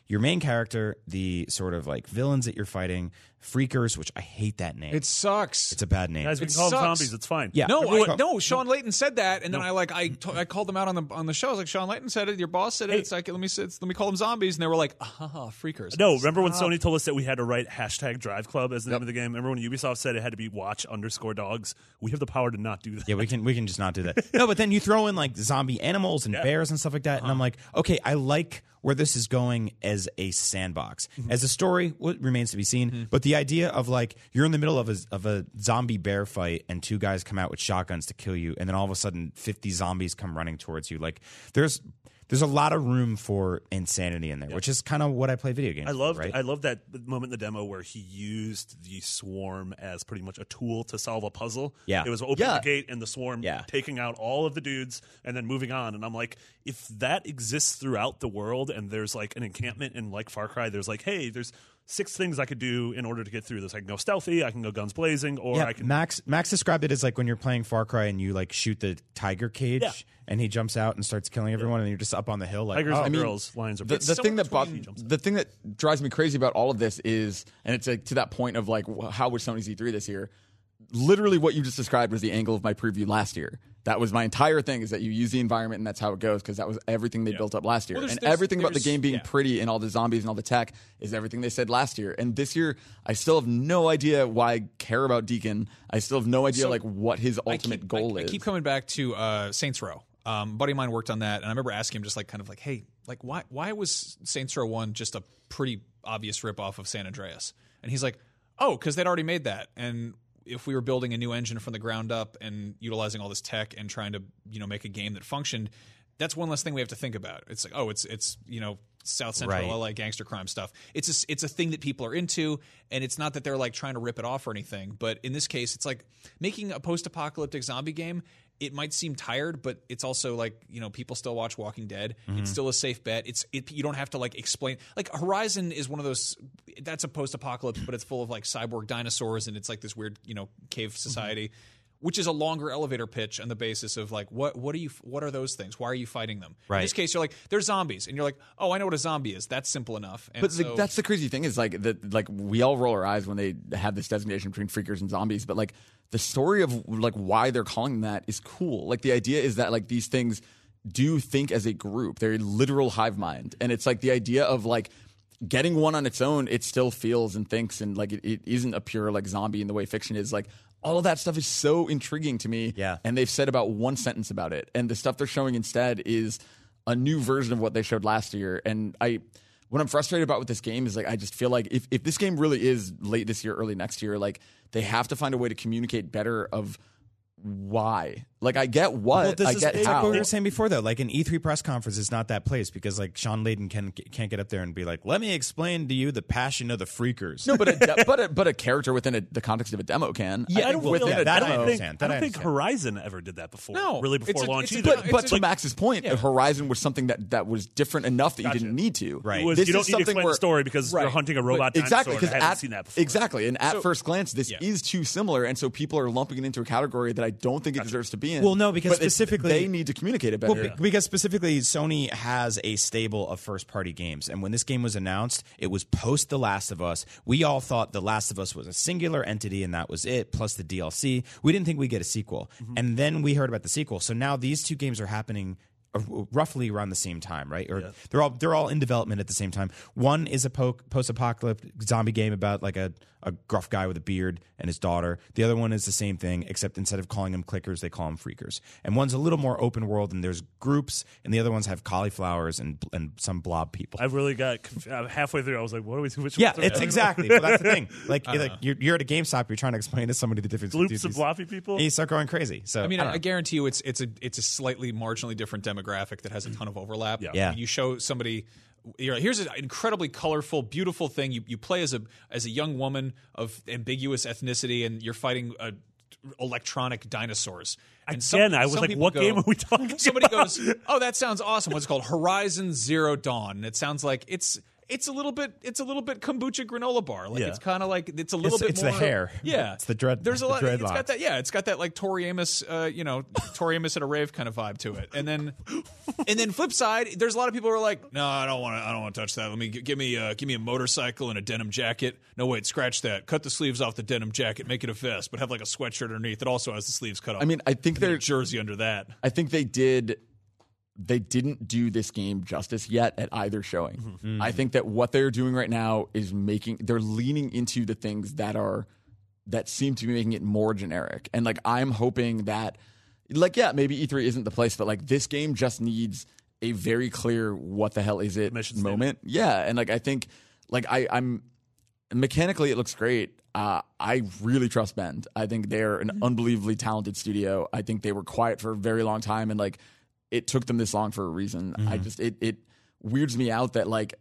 your main character, the sort of like villains that you're fighting, freakers, which I hate that name. it sucks. it's a bad name. Guys, we It can call them sucks. zombies. It's fine. Yeah. No, Everyone- I, no. Shawn Layden said that, and then I like I I called them out on the on the show. I was like, Shawn Layden said it. Your boss said it. It's like let me say- it's, let me call them zombies, and they were like, ah, freakers. No, remember when Sony told us that we had to write hashtag Drive Club as the name of the game? Remember when Ubisoft said it had to be Watch underscore Dogs? We have the power to not do that. Yeah, we can we can just not do that. No, but then you throw in like zombie animals and bears and stuff like that, and I'm like, okay, I like where this is going as a sandbox. Mm-hmm. As a story, what remains to be seen. Mm-hmm. But the idea of like you're in the middle of a of a zombie bear fight, and two guys come out with shotguns to kill you, and then all of a sudden, 50 zombies come running towards you. Like there's there's a lot of room for insanity in there, which is kind of what I play video games. I love right? I loved that moment in the demo where he used the swarm as pretty much a tool to solve a puzzle. Yeah. It was opening Yeah. the gate and the swarm Yeah. taking out all of the dudes and then moving on. And I'm like, if that exists throughout the world and there's like an encampment in like Far Cry, there's like, hey, there's six things I could do in order to get through this. I can go stealthy, I can go guns blazing, or Yeah, I can Max Max described it as like when you're playing Far Cry and you like shoot the tiger cage Yeah. and he jumps out and starts killing everyone and you're just up on the hill like tigers oh, and mean, girls, lions are the, the so thing that bo- the thing that drives me crazy about all of this is, and it's like to that point of like how would Sony's E3 this year? Literally, what you just described was the angle of my preview last year. That was my entire thing. Is that you use the environment and that's how it goes because that was everything they built up last year, Well, there's- and there's- everything about the game being yeah. pretty and all the zombies and all the tech is everything they said last year. And this year, I still have no idea why I care about Deacon. I still have no idea So, like what his ultimate keep- goal I, is. I keep coming back to uh, Saints Row. Um, a buddy of mine worked on that, and I remember asking him just like kind of like, hey, like why why was Saints Row One just a pretty obvious ripoff of San Andreas? And he's like, oh, because they'd already made that, and if we were building a new engine from the ground up and utilizing all this tech and trying to you know make a game that functioned, that's one less thing we have to think about. It's like, oh, it's it's you know South Central Right. LA gangster crime stuff. It's a, it's a thing that people are into, and it's not that they're like trying to rip it off or anything. But in this case, it's like making a post-apocalyptic zombie game. It might seem tired, but it's also like you know people still watch Walking Dead. It's mm-hmm. still a safe bet. It's it, you don't have to like explain. Like Horizon is one of those. That's a post-apocalypse, but it's full of like cyborg dinosaurs, and it's like this weird you know cave mm-hmm. society. Which is a longer elevator pitch on the basis of like what what are you what are those things? Why are you fighting them? In this case, you're like they're zombies, and you're like, oh, I know what a zombie is. That's simple enough. And But so, like, that's the crazy thing is like that like we all roll our eyes when they have this designation between freakers and zombies, but like the story of like why they're calling that is cool. Like the idea is that like these things do think as a group. They're a literal hive mind. And it's like the idea of like getting one on its own, it still feels and thinks and like it, it isn't a pure like zombie in the way fiction is. Like all of that stuff is so intriguing to me. Yeah. And they've said about one sentence about it. And the stuff they're showing instead is a new version of what they showed last year. And I what I'm frustrated about with this game is like I just feel like if, if this game really is late this year, early next year, like they have to find a way to communicate better of why. Like I get what Well, this I is get it's how. like what we were saying before, though. Like an E3 press conference is not that place because like Shawn Layden can can't get up there and be like, "Let me explain to you the passion of the freakers." no, but a de- (laughs) but a, but a character within a, the context of a demo can. Yeah, I I don't within feel yeah, a that I I demo. don't think, understand. I don't I think. Horizon ever did that before. No, really before a- launch a- either. But, but It's to like- Max's point, Horizon was something that, that was different enough that Gotcha. you didn't need to. Right. Was, This you don't is need to something explain where- the story because you're hunting a robot But exactly because and I haven't at, seen that before. exactly and at first glance this is too similar and so people are lumping it into a category that I don't think it deserves to be in. Well, no, because specifically- they need to communicate it better. Well, be- because specifically, Sony has a stable of first party games. And when this game was announced, it was post The Last of Us. We all thought The Last of Us was a singular entity and that was it, plus the DLC. We didn't think we'd get a sequel. And then we heard about the sequel. So now these two games are happening uh, roughly around the same time, right? Or they're all they're all in development at the same time. One is a po- post-apocalyptic zombie game about like a, a gruff guy with a beard and his daughter. The other one is the same thing, except instead of calling them clickers, they call them freakers. And one's a little more open world, and there's groups, and the other ones have cauliflowers and and some blob people. I really got conf- uh, halfway through. I was like, "What are we? Which yeah, ones it's exactly. But that's the thing. (laughs) Like, like you're, you're at a GameStop, you're trying to explain to somebody the difference. about? between Loops of these- floppy people. and you start going crazy. So I mean, don't I. I guarantee you, it's it's a it's a slightly marginally different demographic that has a ton of overlap. Yeah. Yeah. You show somebody. You're like, here's an incredibly colorful, beautiful thing. You you play as a as a young woman of ambiguous ethnicity, and you're fighting uh electronic dinosaurs. And some- Again, I was like, "What go- game are we talking Somebody about?" goes, "Oh, that sounds awesome." What's called? Horizon Zero Dawn. And it sounds like it's it's a little bit it's a little bit kombucha granola bar. Like Yeah. it's kind of like it's a little It's- bit it's the more hair. Yeah, It's the dread- There's a the lot. It's dreadlocks. got that. Yeah, it's got that like Tori Amos, uh, you know, Tori Amos at a rave kind of vibe to it. And then, and then flip side, there's a lot of people who are like, no, I don't want to. I don't want to touch that. Let me g- give me uh, give me a motorcycle and a denim jacket. No, wait, scratch that. Cut the sleeves off the denim jacket. Make it a vest, but have like a sweatshirt underneath. It also has the sleeves cut off. I mean, I think And then a they're jersey under that. I think they did they didn't do this game justice yet at either showing. Mm-hmm. I think that what they're doing right now is making they're leaning into the things that are that seem to be making it more generic. And like I'm hoping that like yeah, maybe E3 isn't the place, but like this game just needs a very clear what the hell is it Mission moment. Yeah, and like I think like I I'm mechanically it looks great. Uh, I really trust Bend. I think they're an unbelievably talented studio. I think they were quiet for a very long time, and like it took them this long for a reason. I mm-hmm. just it it weirds me out that like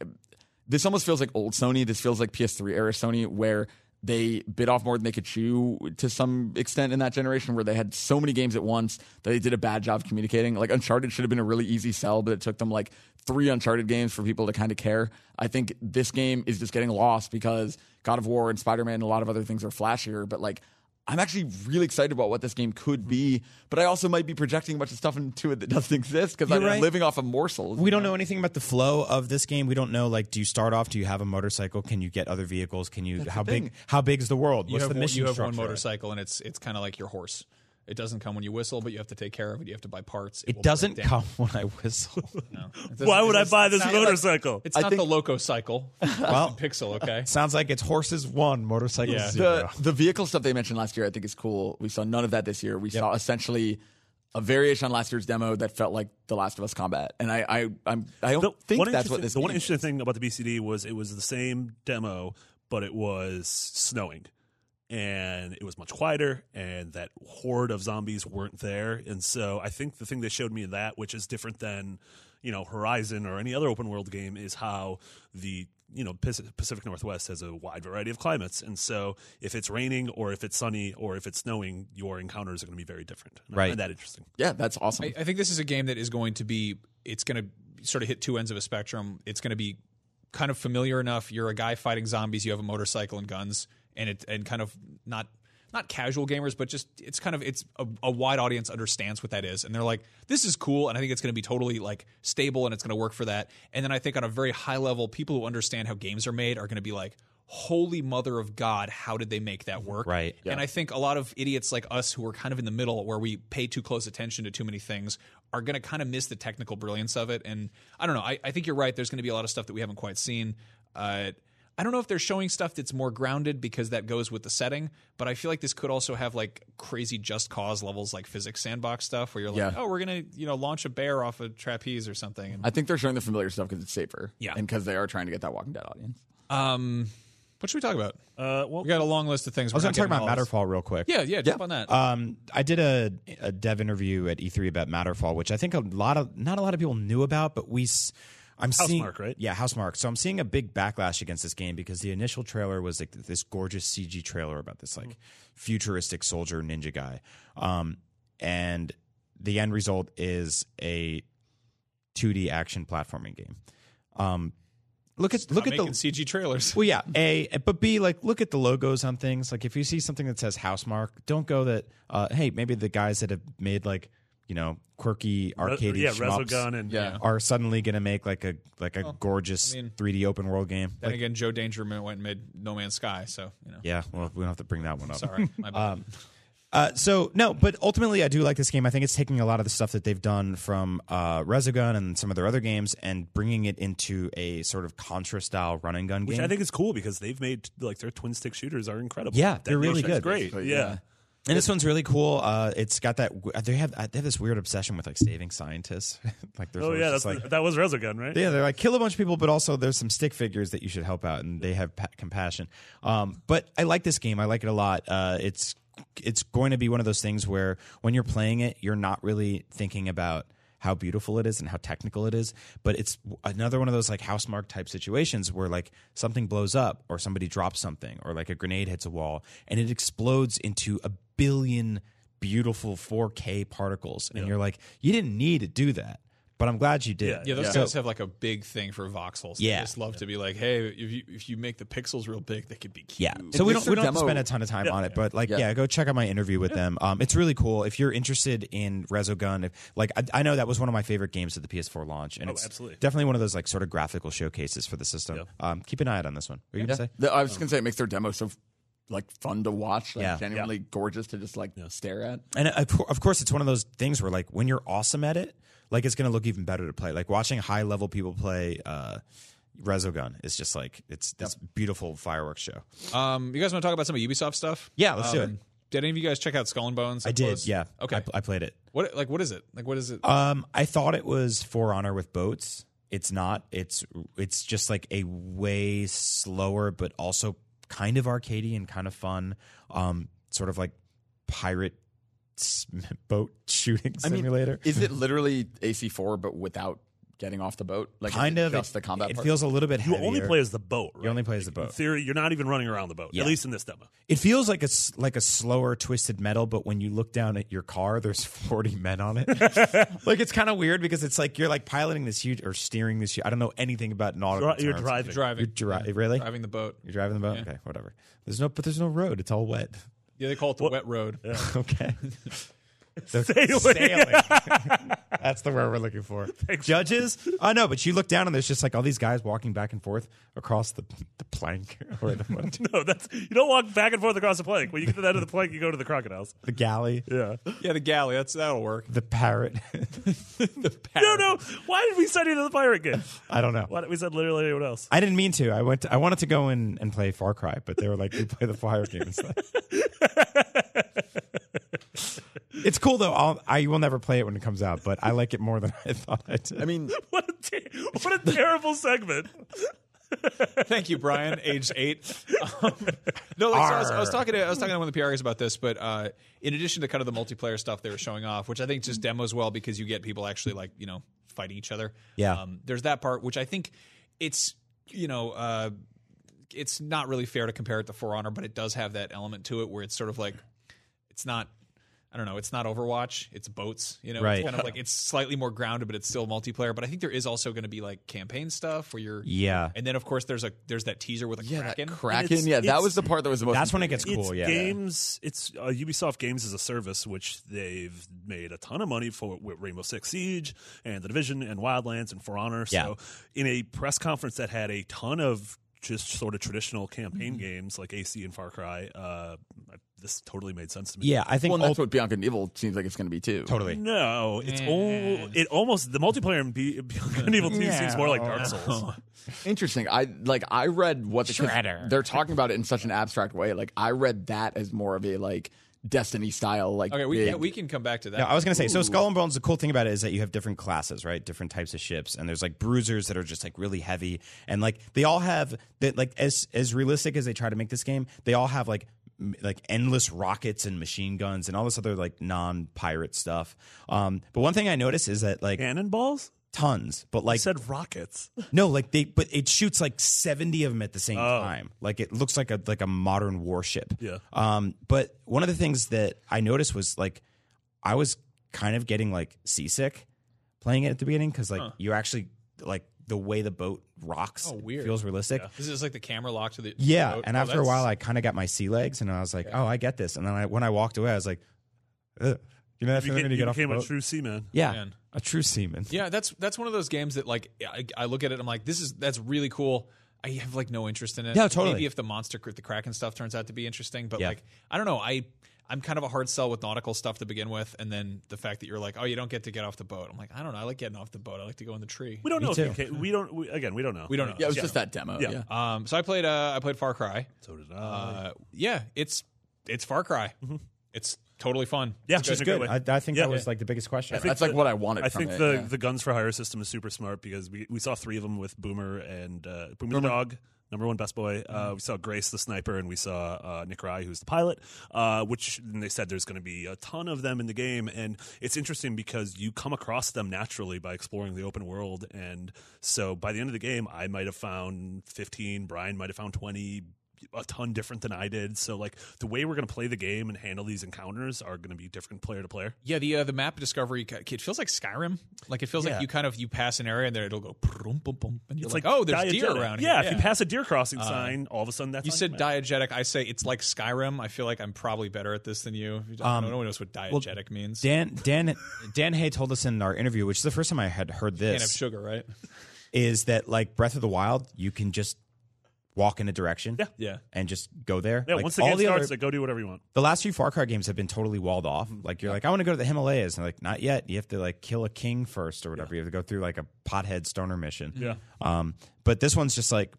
this almost feels like old Sony. This feels like PS3 era Sony, where they bit off more than they could chew to some extent in that generation where they had so many games at once that they did a bad job communicating. Like Uncharted should have been a really easy sell, but it took them like three Uncharted games for people to kind of care. I think this game is just getting lost because God of War and Spider Man and a lot of other things are flashier, but like I'm actually really excited about what this game could be, but I also might be projecting a bunch of stuff into it that doesn't exist because I'm right. living off of morsels. We don't know anything about the flow of this game. We don't know like do you start off? Do you have a motorcycle? Can you get other vehicles? Can you how big how big is the world? You What's have, the one, mission you have one motorcycle, and it's it's kind of like your horse. It doesn't come when you whistle, but you have to take care of it. You have to buy parts. It will doesn't come when I whistle. (laughs) No. Why would I buy this not like- motorcycle? it's I not think- the loco cycle. (laughs) Well- Pixel, okay. Sounds like it's horses one, motorcycles Yeah. zero. the the vehicle stuff they mentioned last year, I think is cool. We saw none of that this year. We saw essentially a variation on last year's demo that felt like The Last of Us combat, and I I I'm, I don't The think one that's what interesting- this. The one interesting is. thing about the BCD was it was the same demo, but it was snowing, and it was much quieter, and that horde of zombies weren't there. And so I think the thing they showed me in that, which is different than you know Horizon or any other open world game, is how the you know Pacific Northwest has a wide variety of climates, and so if it's raining or if it's sunny or if it's snowing, your encounters are going to be very different. And I Right. find that interesting. Yeah, that's awesome. I, I think this is a game that is going to be. It's going to sort of hit two ends of a spectrum. It's going to be kind of familiar enough. You're a guy fighting zombies. You have a motorcycle and guns, and it and kind of not not casual gamers, but just it's kind of it's a, a wide audience understands what that is, and they're like, this is cool, and I think it's going to be totally like stable, and it's going to work for that. And then I think on a very high level, people who understand how games are made are going to be like. Holy mother of God, how did they make that work? Right. And I think a lot of idiots like us who are kind of in the middle where we pay too close attention to too many things are going to kind of miss the technical brilliance of it. And I don't know. I, I think you're right. There's going to be a lot of stuff that we haven't quite seen. Uh, I don't know if they're showing stuff that's more grounded because that goes with the setting, but I feel like this could also have like crazy just cause levels like physics sandbox stuff where you're like, Yeah. oh, we're going to, you know, launch a bear off a trapeze or something. And, I think they're showing the familiar stuff because it's safer. Yeah. and because they are trying to get that Walking Dead audience. um, what should we talk about? Uh, well, We got a long list of things. I was going to talk about Matterfall real quick. Yeah, yeah, jump on that. Um, I did a, a dev interview at E3 about Matterfall, which I think a lot of not a lot of people knew about, but we. I'm seeing Housemarque, right? Yeah, Housemarque. So I'm seeing a big backlash against this game because the initial trailer was like this gorgeous CG trailer about this like futuristic soldier ninja guy, um, and the end result is a 2D action platforming game. Um, look at look at the CG trailers. well, yeah, a (laughs) but b like look at the logos on things. Like if you see something that says Housemarque, don't go that. Uh, hey, maybe the guys that have made like you know quirky arcade yeah, shmups Resogun and Yeah. are suddenly going to make like a like a gorgeous I mean- 3D open world game. Then Like, again, Joe Dangerman went and made No Man's Sky, so you know. yeah, well, we don't have to bring that one up. Sorry, my bad. Uh, so no, but ultimately, I do like this game. I think it's taking a lot of the stuff that they've done from uh, Resogun and some of their other games and bringing it into a sort of Contra style run and gun Which game. Which I think is cool because they've made like their twin stick shooters are incredible. Yeah, they're really Nation's good. Great. Basically, yeah. yeah. And this one's really cool. Uh, it's got that they have they have this weird obsession with like saving scientists. (laughs) like there's Oh yeah, that's like that was Resogun, right? yeah, they're like kill a bunch of people, but also there's some stick figures that you should help out, and they have pa- compassion. Um, but I like this game. I like it a lot. Uh, it's it's going to be one of those things where when you're playing it, you're not really thinking about how beautiful it is and how technical it is, but it's another one of those like Housemarque type situations where like something blows up or somebody drops something or like a grenade hits a wall and it explodes into a billion beautiful 4K particles, and you're like, you didn't need to do that. But I'm glad you did. Yeah, Yeah, those So- guys have like a big thing for voxels. They Yeah. just love to be like, hey, if you if you make the pixels real big, they could be cute. Yeah. So we don't we don't demo- spend a ton of time on it, but like yeah. Yeah. go check out my interview with them. Um, it's really cool. If you're interested in Resogun, if, like I, I know that was one of my favorite games at the PS4 launch, and Oh, it's absolutely. definitely one of those like sort of graphical showcases for the system. Um, keep an eye out on this one. Were you Yeah. gonna say? The- I was just gonna say it makes their demo so like fun to watch, like Yeah. genuinely gorgeous to just like stare at. And of course, it's one of those things where like when you're awesome at it, like it's going to look even better to play. Like watching high level people play uh, Resogun is just like it's this beautiful fireworks show. Um, you guys want to talk about some of Ubisoft stuff? Yeah, let's do Um, it. Did any of you guys check out Skull and Bones? I did, close? yeah. Okay. I, I played it. what like what is it? Like what is it? Um, I thought it was For Honor with boats. It's not. It's it's just like a way slower, but also kind of arcadey and kind of fun. Um, sort of like pirate (laughs) boat shooting I mean, simulator. Is it literally AC4 but without getting off the boat? Like kind of it just it, the combat. it part? feels a little bit You heavier. only play as the boat. Right? You only play as the In boat. theory, you're not even running around the boat. Yeah. At least in this demo. It feels like a s- like a slower twisted metal, but when you look down at your car, there's (laughs) 40 men on it. (laughs) like it's kind of weird because it's like you're like piloting this huge or steering this. Huge, I don't know anything about nautical. You're, you're terms. driving. driving. You're dri- really driving the boat. You're driving the boat. Okay, whatever. There's no, but there's no road. It's all wet. Yeah, they call it the wet road. (laughs) Okay. (laughs) (laughs) So Sailing. sailing. (laughs) That's the word we're looking for. (laughs) Judges? Oh know, but you look down and there's just like all these guys walking back and forth across the the plank or the No, that's you don't walk back and forth across the plank. When you get to the end of the plank, you go to the crocodiles. the galley, Yeah. Yeah, the galley. That's that'll work. The parrot. the parrot. No, no. Why did we send you to the pirate game? I don't know. Why did we send literally anyone else? I didn't mean to. I went. To, I wanted to go in and play Far Cry, but they were like, "We play the fire game instead." It's cool though. I'll, I will never play it when it comes out, but I like it more than I thought I did. I mean, (laughs) What a ter- what a terrible segment. Thank you, Brian. age eight. Um, no, like, so I, was, I was talking to I was talking to one of the PRs about this, but uh, in addition to kind of the multiplayer stuff they were showing off, which I think just demos well because you get people actually like you know fighting each other. Yeah. Um, there's that part which I think it's you know uh, it's not really fair to compare it to For Honor, but it does have that element to it where it's sort of like it's not. I don't know. It's not Overwatch. It's boats. You know, Right. it's kind of like it's slightly more grounded, but it's still multiplayer. But I think there is also going to be like campaign stuff where you're Yeah. and then of course there's a there's that teaser with a yeah, kraken. that Kraken. it's- Yeah, that was the part that was the most. That's when it gets It's cool. Yeah. games. It's uh, Ubisoft Games as a Service, which they've made a ton of money for with Rainbow Six Siege and The Division and Wildlands and For Honor. Yeah. So, in a press conference that had a ton of just sort of traditional campaign Mm-hmm. games like AC and Far Cry, uh, this totally made sense to me. Yeah, I think well, and that's ul- what Beyond Good and Evil seems like it's going to be too. totally. No, it's all, it almost the multiplayer in Be- Beyond Good and Evil 2 seems more like Dark Souls. (laughs) Interesting. I like. I read what the 'cause Shredder. They're talking about it in such an abstract way. Like I read that as more of a like Destiny style. Like Okay, we big- yeah, we can come back to that. Yeah, I was gonna say. So Skull and Bones. The cool thing about it is that you have different classes, right? Different types of ships, and there's like bruisers that are just like really heavy, and like they all have that. Like as as realistic as they try to make this game, they all have like m- like endless rockets and machine guns and all this other like non pirate stuff. Um, but one thing I noticed is that like Cannonballs? Tons, but like said rockets. (laughs) no, like they, but it shoots like seventy of them at the same Oh. time. Like it looks like a like a modern warship. Yeah. Um, but one of the things that I noticed was like I was kind of getting like seasick playing it at the beginning because like you actually like the way the boat rocks. Oh, weird. Feels realistic. This is like the camera locked to the Yeah, and Oh, after a while, I kind of got my sea legs, and I was like, "Oh, I get this." And then I, when I walked away, I was like, Ugh. "You know that You, feeling you you get off the became a boat?" true seaman. yeah, Man. A true seaman. Yeah, that's that's one of those games that like I, I look at it, I'm like, this is that's really cool. I have like no interest in it. Yeah, totally. Maybe if the monster, the Kraken stuff turns out to be interesting, but Yeah. like I don't know. I I'm kind of a hard sell with nautical stuff to begin with, and then the fact that you're like, oh, you don't get to get off the boat. I'm like, I don't know. I like getting off the boat. I like to go in the tree. We don't know too. if you can. We don't. We, again, we don't know. We don't know. Yeah, it was just that demo. Yeah. Yeah. Um, so I played uh, I played Far Cry. So did I. Uh, yeah, it's it's Far Cry. It's totally fun. yeah, It's which is Good. way. I, I think Yeah. that was like the biggest question. That's like what I wanted. I from think it, the, yeah. the guns for hire system is super smart because we, we saw three of them with Boomer and uh, Boomer the dog, number one best boy. Uh, we saw Grace the sniper, and we saw uh, Nick Rye, who's the pilot. Uh, which and they said there's going to be a ton of them in the game, and it's interesting because you come across them naturally by exploring the open world. And so by the end of the game, I might have found 15. Brian might have found 20 a ton different than I did. So like the way we're going to play the game and handle these encounters are going to be different player to player. Yeah, the uh, the map discovery it feels like Skyrim. Like it feels Yeah. like you kind of you pass an area and there it'll go boom boom boom and you're It's like, like oh, there's deer around yeah, here. Yeah, if you pass a deer crossing sign, all of a sudden that's You said your diegetic. I say it's like Skyrim. I feel like I'm probably better at this than you. I don't, no one knows what diegetic means. Dan Dan Dan Hay told us in our interview, which is the first time I had heard Can't have this, sugar, right? is that like Breath of the Wild, you can just walk in a direction, Yeah. Yeah. and just go there. Yeah, Like, once the all game starts, other- like, go do whatever you want. the last few Far Cry games have been totally walled off. Like you're like, I want to go to the Himalayas, and like, not yet. You have to like kill a king first or whatever. You have to go through like a pothead stoner mission. Yeah. Um, but this one's just like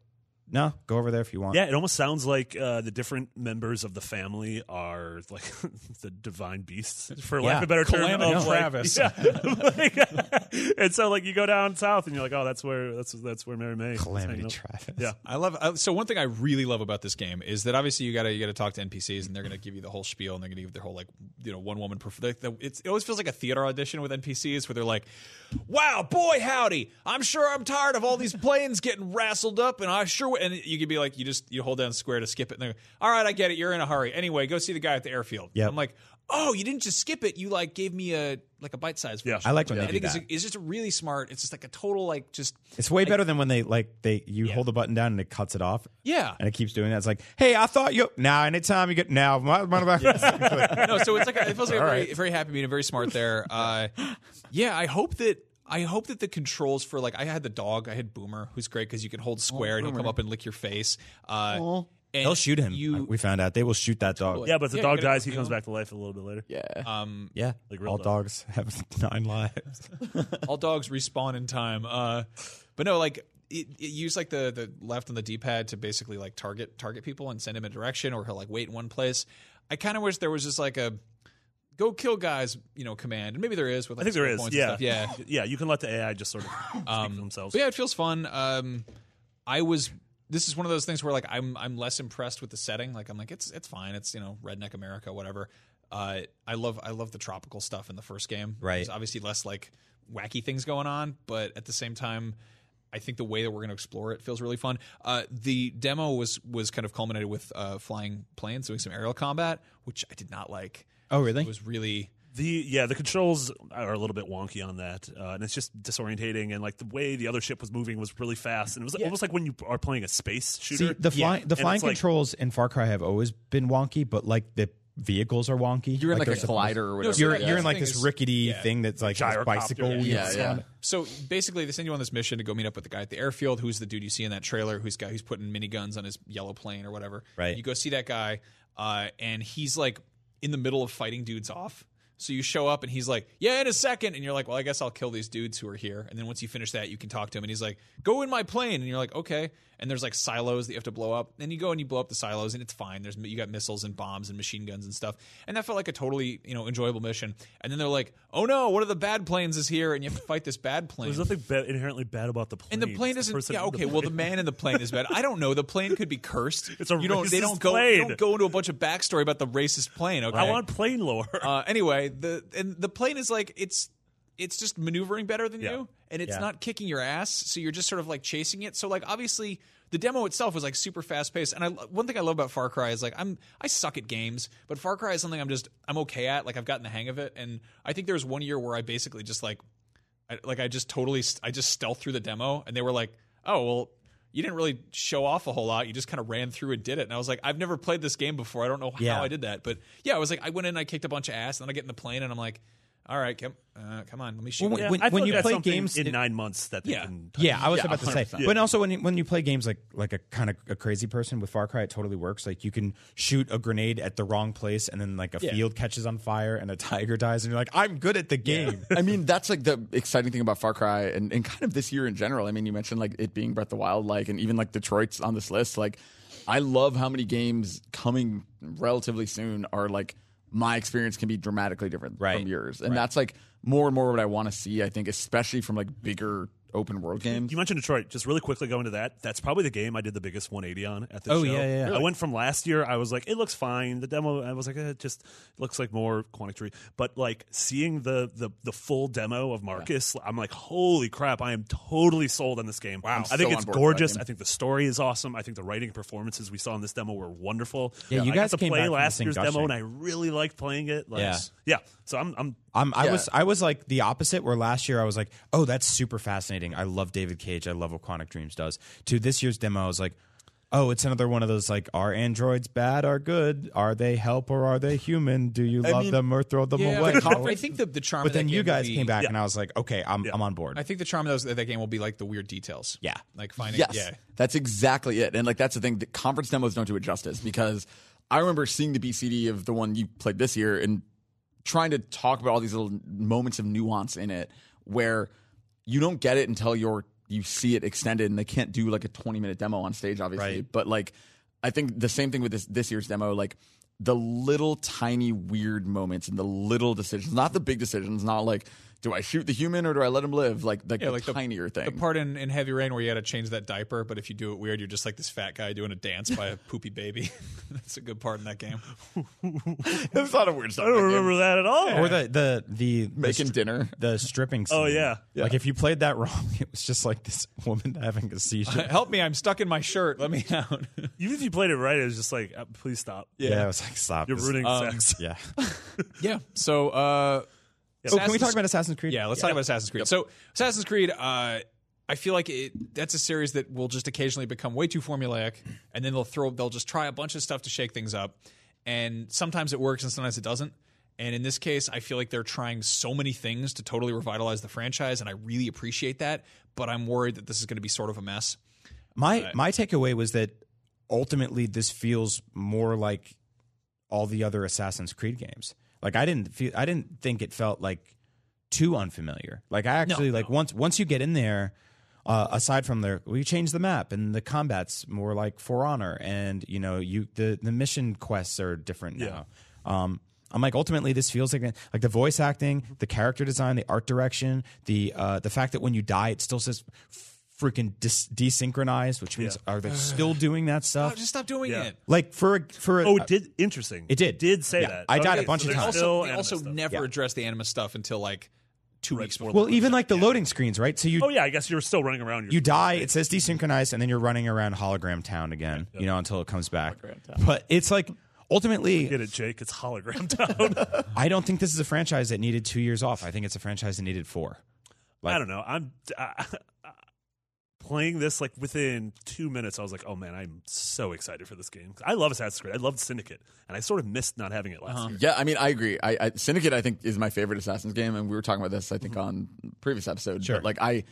no, go over there if you want. Yeah, it almost sounds like uh, the different members of the family are like (laughs) the divine beasts, for lack Yeah. of a better term. Calamity of, like- Travis. (laughs) yeah, Like, (laughs) and so like you go down south and you're like, oh, that's where that's that's where Mary May. is Calamity hanging out. Travis. Yeah. I love uh, so one thing I really love about this game is that obviously you gotta you gotta talk to NPCs and they're gonna give you the whole spiel and they're gonna give their whole like you know one woman perf- like the, it's, it always feels like a theater audition with NPCs where they're like, wow boy howdy I'm sure I'm tired of all these planes getting rassled up and I sure w-" and you could be like you just you hold down square to skip it and they're all right I get it you're in a hurry anyway go see the guy at the airfield Yeah, I'm like oh you didn't just skip it you like gave me a like a bite size Yeah. I like when I they do think it's, that. it's just really smart it's just like a total like just It's way better than when they like they you hold the button down and it cuts it off. Yeah. and it keeps doing that. It's like, hey, I thought you now. Anytime you get now, my, my, my, (laughs) no, so it's like a, it feels like a very, very happy medium, very smart there. Uh, yeah, I hope that I hope that the controls for like I had the dog, I had Boomer, who's great because you can hold square and he'll come up and lick your face. Uh, and they'll shoot him. You, we found out they will shoot that dog. Yeah, but if the Yeah, dog dies, he comes back to life a little bit later. Yeah. um, yeah. Like real All dog. dogs (laughs) have nine lives. (laughs) all dogs respawn in time. Uh, but no, like it, it use like the the left on the D pad to basically like target target people and send him a direction, or he'll like wait in one place. I kind of wish there was just like a go kill guys, you know, command, and maybe there is with I like think there skill is. points Yeah, (laughs) yeah. yeah. You can let the AI just sort of (laughs) speak for themselves. But yeah, it feels fun. Um, I was. This is one of those things where like I'm I'm less impressed with the setting. Like I'm like it's it's fine. It's you know redneck America, whatever. Uh, I love I love the tropical stuff in the first game. Right. There's obviously less like wacky things going on, but at the same time, I think the way that we're going to explore it feels really fun. Uh, the demo was was kind of culminated with uh, flying planes, doing some aerial combat, which I did not like. Oh, really? It was really The yeah, the controls are a little bit wonky on that, uh, and it's just disorientating. And like the way the other ship was moving was really fast, and it was almost like when you are playing a space shooter. See, the flying the flying it's like- controls in Far Cry have always been wonky, but like the vehicles are wonky. You're in like, they're a supposed- collider or whatever. so You're yeah. you're in like this is- rickety yeah. thing that's like this bicycle. yeah. Yeah, yeah. So basically, they send you on this mission to go meet up with the guy at the airfield, who's the dude you see in that trailer, who's got who's putting miniguns on his yellow plane or whatever. Right. You go see that guy, uh, and he's like in the middle of fighting dudes off. So you show up and he's like, "Yeah, in a second. and you're like, "Well, I guess I'll kill these dudes who are here." And then once you finish that, you can talk to him, and he's like, "Go in my plane," and you're like, "Okay." And there's like silos that you have to blow up. And you go and you blow up the silos, and it's fine. There's you got missiles and bombs and machine guns and stuff, and that felt like a totally you know enjoyable mission. And then they're like, "Oh no, one of the bad planes is here, and you have to fight this bad plane." There's nothing ba- inherently bad about the plane. And the plane It's isn't. person yeah, in the okay. Well, the man in the plane is bad. I don't know. The plane could be cursed. (laughs) It's a you don't. They don't go. plane. They don't go into a bunch of backstory about the racist plane. Okay. I want plane lore. Uh, anyway, the and the plane is like it's it's just maneuvering better than Yeah. you, and it's Yeah. not kicking your ass. So you're just sort of like chasing it. So like obviously the demo itself was like super fast paced. And I one thing I love about Far Cry is like I'm I suck at games, but Far Cry is something I'm just I'm okay at. Like I've gotten the hang of it. And I think there was one year where I basically just like I, like I just totally I just stealth through the demo, and they were like, oh well. You didn't really show off a whole lot. You just kind of ran through and did it. And I was like, I've never played this game before. I don't know Yeah. how I did that. But yeah, I was like, I went in, I kicked a bunch of ass, and then I get in the plane, and I'm like, all right, come, uh, come on, let me shoot. Well, you. Yeah, when- I feel when you play games- in it- nine months that they Yeah. can. Yeah, I was Yeah, about to say. 100%. But also when you, when you play games like like a kind of a crazy person with Far Cry, it totally works. Like you can shoot a grenade at the wrong place, and then like a Yeah. field catches on fire, and a tiger dies, and you're like, I'm good at the game. (laughs) I mean, that's like the exciting thing about Far Cry and, and kind of this year in general. I mean, you mentioned like it being Breath of the Wild, like, and even like Detroit's on this list. Like, I love how many games coming relatively soon are like my experience can be dramatically different Right. from yours, and that's like more and more what I want to see. I think, especially from like bigger open world games. You mentioned Detroit. Just really quickly go into that. That's probably the game I did the biggest 180 on at the Oh, show. yeah, yeah, yeah. I went from last year. I was like, it looks fine. The demo, I was like, eh, it just looks like more Quantic Dream. But like seeing the the the full demo of Marcus, I'm like, holy crap! I am totally sold on this game. Wow, I think so it's on board for that gorgeous. I think the story is awesome. I think the writing and performances we saw in this demo were wonderful. Yeah, you I guys got to came play back last year's thing demo, and I really liked playing it. Like, Yeah. yeah. So I'm I'm Um, I Yeah. was I was like the opposite. Where last year I was like, oh, that's super fascinating. I love David Cage. I love what Quantic Dreams does. To this year's demo, I was like, oh, it's another one of those like, are androids bad or good? Are they help or are they human? Do you love mean, them or throw them yeah, away? but I think the the charm. But of that then you game guys be- came back Yeah. and I was like, okay, I'm I'm on board. I think the charm of those that game will be like the weird details. Yeah. like finding. Yes, Yeah, that's exactly it. And like that's the thing. The conference demos don't do it justice because I remember seeing the BCD of the one you played this year and trying to talk about all these little moments of nuance in it where you don't get it until you're you see it extended, and they can't do like a 20 minute demo on stage, obviously. Right. But like, I think the same thing with this this year's demo, like the little tiny weird moments and the little decisions, not the big decisions, not like do I shoot the human or do I let him live, like like the like the- tinier thing. The part in, in Heavy Rain where you had to change that diaper, but if you do it weird, you're just like this fat guy doing a dance by a (laughs) poopy baby. (laughs) That's a good part in that game. (laughs) There's a lot of weird stuff. I don't in that game. remember that at all. Or the the the the Making dinner. the stripping. Scene. Oh, yeah. Like if you played that wrong, it was just like this woman having a seizure. Help me! I'm stuck in my shirt. Let me out. Even if you played it right, it was just like, uh, please stop. yeah. I was like, stop. You're this- ruining sex. Yeah. yeah. So, uh, Oh, can we talk about Assassin's Creed? Yeah, let's talk about Assassin's Creed. So, Assassin's Creed, uh, I feel like it, that's a series that will just occasionally become way too formulaic, and then they'll throw, they'll just try a bunch of stuff to shake things up, and sometimes it works and sometimes it doesn't. And in this case, I feel like they're trying so many things to totally revitalize the franchise, and I really appreciate that. But I'm worried that this is going to be sort of a mess. My my takeaway was that ultimately this feels more like all the other Assassin's Creed games. Like I didn't feel I didn't think it felt like too unfamiliar. Like I actually like once once you get in there, uh, aside from the we changed the map and the combat's more like For Honor and you know you the the mission quests are different now. Um, I'm like ultimately this feels like like the voice acting, the character design, the art direction, the uh, the fact that when you die it still says freaking dis- desynchronized, which means are they still (sighs) doing that Oh, stuff? just stop doing Yeah. it. Like for a, for a, Oh, it did interesting. It did. It did say Yeah. that. I died a bunch so of there's times. still Also, they anime also stuff. never Yeah. addressed the Animus stuff until like two weeks before. well, even like the loading screens, right? So you Oh yeah, I guess you were still running around. Your you die, it says desynchronized, and then you're running around hologram town again, you know, until it comes back. But it's like ultimately, Get it, Jake? It's hologram town. (laughs) I don't think this is a franchise that needed two years off. I think it's a franchise that needed four. Like- I don't know. I'm uh, playing this like within two minutes. I was like, oh man, I'm so excited for this game. I love Assassin's Creed. I loved Syndicate, and I sort of missed not having it last uh-huh. year. Yeah, I mean, I agree. I, I Syndicate, I think, is my favorite Assassin's game, and we were talking about this, I think, mm-hmm. on previous episode. Sure. But like, I,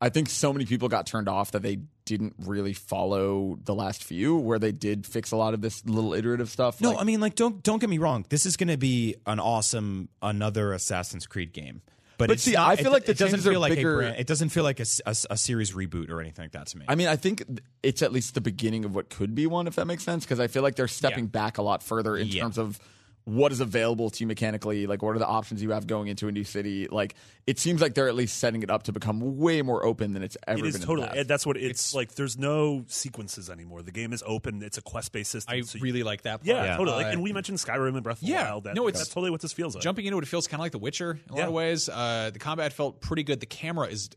I think so many people got turned off that they didn't really follow the last few, where they did fix a lot of this little iterative stuff. No, Like, I mean, like, don't don't get me wrong. This is going to be an awesome another Assassin's Creed game. But, But it's see, I feel it- like the it doesn't feel like bigger- a brand, it doesn't feel like a series reboot or anything like that to me. I mean, I think it's at least the beginning of what could be one, if that makes sense. Because I feel like they're stepping Yeah. back a lot further in Yeah. terms of what is available to you mechanically. Like, what are the options you have going into a new city? Like, it seems like they're at least setting it up to become way more open than it's ever It been. is in the totally. past. and That's what it's, like. There's no sequences anymore. The game is open. It's a quest based system. I so you- really like that. Part. yeah, totally. Like, Uh, and we mentioned Skyrim and Breath of the Yeah. Wild. That, No, it's- that's totally what this feels like. jumping into it, it feels kind of like The Witcher in a lot of ways. Uh, the combat felt pretty good. The camera is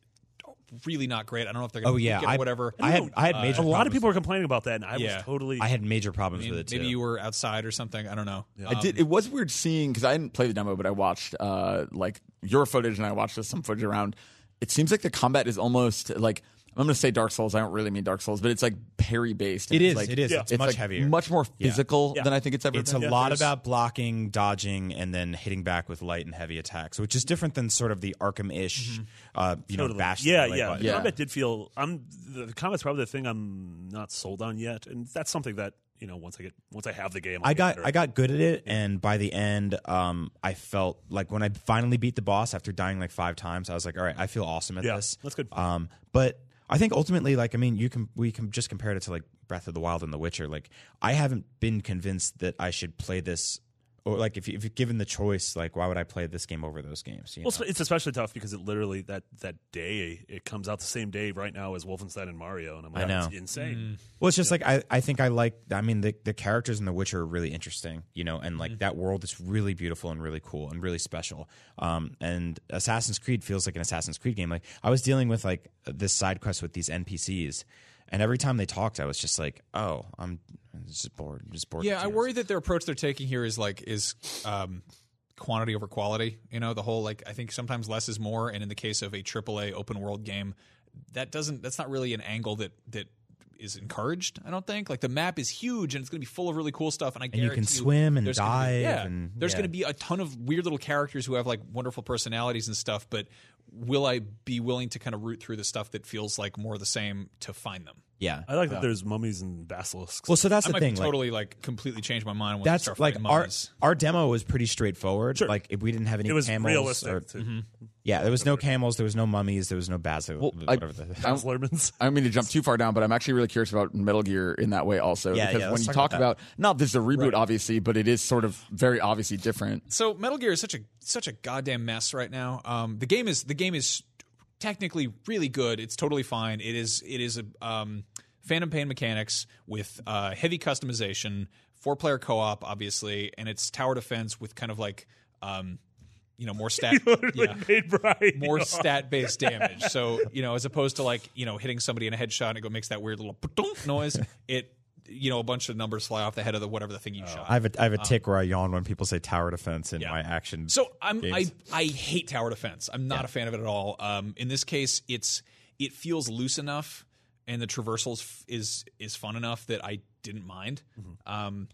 really not great. I don't know if they're going to oh to yeah, it I, or whatever. I had I had Uh, major. a lot of people are complaining about that, and I Yeah. was totally. I had major problems I mean, with it too. maybe you were outside or something. I don't know. I did. It was weird seeing because I didn't play the demo, but I watched uh, like your footage and I watched some footage around. It seems like the combat is almost like I'm going to say Dark Souls. I don't really mean Dark Souls, but it's like parry based. It It is. Like, it is. Yeah. It's much like heavier. much more physical Yeah. than I think it's ever It's been. a Yeah, lot there's- about blocking, dodging, and then hitting back with light and heavy attacks, which is different than sort of the Arkham-ish, uh, you know, Totally. bash. Yeah, the light yeah. button. The Yeah. combat did feel. I'm the, the combat's probably the thing I'm not sold on yet, and that's something that you know once I get once I have the game, I'll I get got better I got good at it, and by the end, um, I felt like when I finally beat the boss after dying like five times, I was like, all right, I feel awesome at Yeah, this. that's good. Um, but I think ultimately, like, I mean, you can we can just compare it to like Breath of the Wild and The Witcher. Like, I haven't been convinced that I should play this, or like if you, if you're given the choice, like, why would I play this game over those games? You Well, know? it's especially tough because it literally that that day it comes out the same day right now as Wolfenstein and Mario, and I'm like, I know. it's insane. Well, it's just like I, I think I like. I mean, the the characters in The Witcher are really interesting, you know, and like that world is really beautiful and really cool and really special. Um, and Assassin's Creed feels like an Assassin's Creed game. Like I was dealing with like this side quest with these NPCs, and every time they talked, I was just like, oh, I'm just bored. I'm just bored. Yeah, I worry that their approach they're taking here is like is um, quantity over quality. You know, the whole like I think sometimes less is more, and in the case of a AAA open world game, that doesn't that's not really an angle that that is encouraged. I don't think like the map is huge and it's going to be full of really cool stuff, and I And you can swim and there's gonna be- dive yeah, and- there's going to be a ton of weird little characters who have like wonderful personalities and stuff, but will I be willing to kind of root through the stuff that feels like more the same to find them? Yeah. I like that there's mummies and basilisks. Well, so that's I the might thing. like, totally like completely change my mind. Once that's start like our mummies. our demo was pretty straightforward. Sure. Like if we didn't have any it was camels, realistic. or- too. yeah, there was no camels, there was no mummies, there was no basil, Well, I- whatever the. (laughs) I- Slurmans. I don't mean to jump too far down, but I'm actually really curious about Metal Gear in that way also. Yeah, because yeah, when let's you talk talk about about, not this is a reboot, obviously, but it is sort of very obviously different. So Metal Gear is such a such a goddamn mess right now. Um, the game is the game is technically really good. It's totally fine. It is it is a um, Phantom Pain mechanics with uh, heavy customization, four player co op, obviously, and it's tower defense with kind of like um, you know more (laughs) stat yeah, more stat based damage. So (laughs) you know as opposed to like you know hitting somebody in a headshot and it go makes that weird little noise. It you know a bunch of numbers fly off the head of the whatever the thing you shot. I have a I have a tick where I yawn when people say tower defense in my action. So I'm I, games. I hate tower defense. I'm not a fan of it at all. Um, in this case, it's it feels loose enough, and the traversals f- is is fun enough that I didn't mind. Mm-hmm. Um,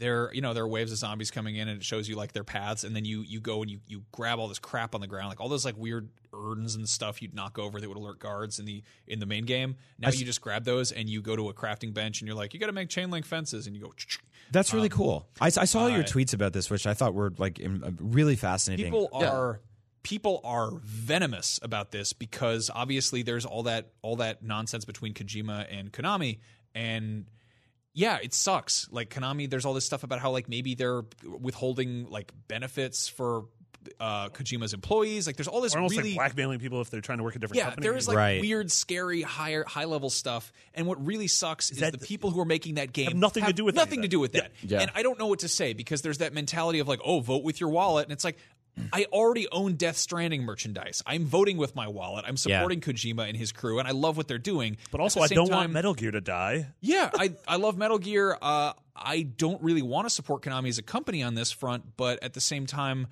there, you know, there are waves of zombies coming in, and it shows you like their paths, and then you you go and you you grab all this crap on the ground, like all those like weird urns and stuff you'd knock over that would alert guards in the in the main game. Now you just grab those and you go to a crafting bench, and you're like, you got to make chain link fences, and you go. (tsk) That's really cool. I, I saw your uh, tweets about this, which I thought were like uh, really fascinating. people are people are venomous about this because obviously there's all that all that nonsense between Kojima and Konami and yeah, it sucks. Like Konami, there's all this stuff about how like maybe they're withholding like benefits for uh, Kojima's employees. Like there's all this Or almost really like blackmailing people if they're trying to work at different yeah, company. there is like Right. weird, scary, higher, high level stuff. And what really sucks is that- the people who are making that game Have nothing to do with nothing to that. do with that. Yeah. And I don't know what to say because there's that mentality of like, oh, vote with your wallet, and it's like. I already own Death Stranding merchandise. I'm voting with my wallet. I'm supporting Kojima and his crew, and I love what they're doing. but also, I don't want Metal Gear to die. yeah, (laughs) I, I love Metal Gear. Uh, I don't really want to support Konami as a company on this front, but at the same time,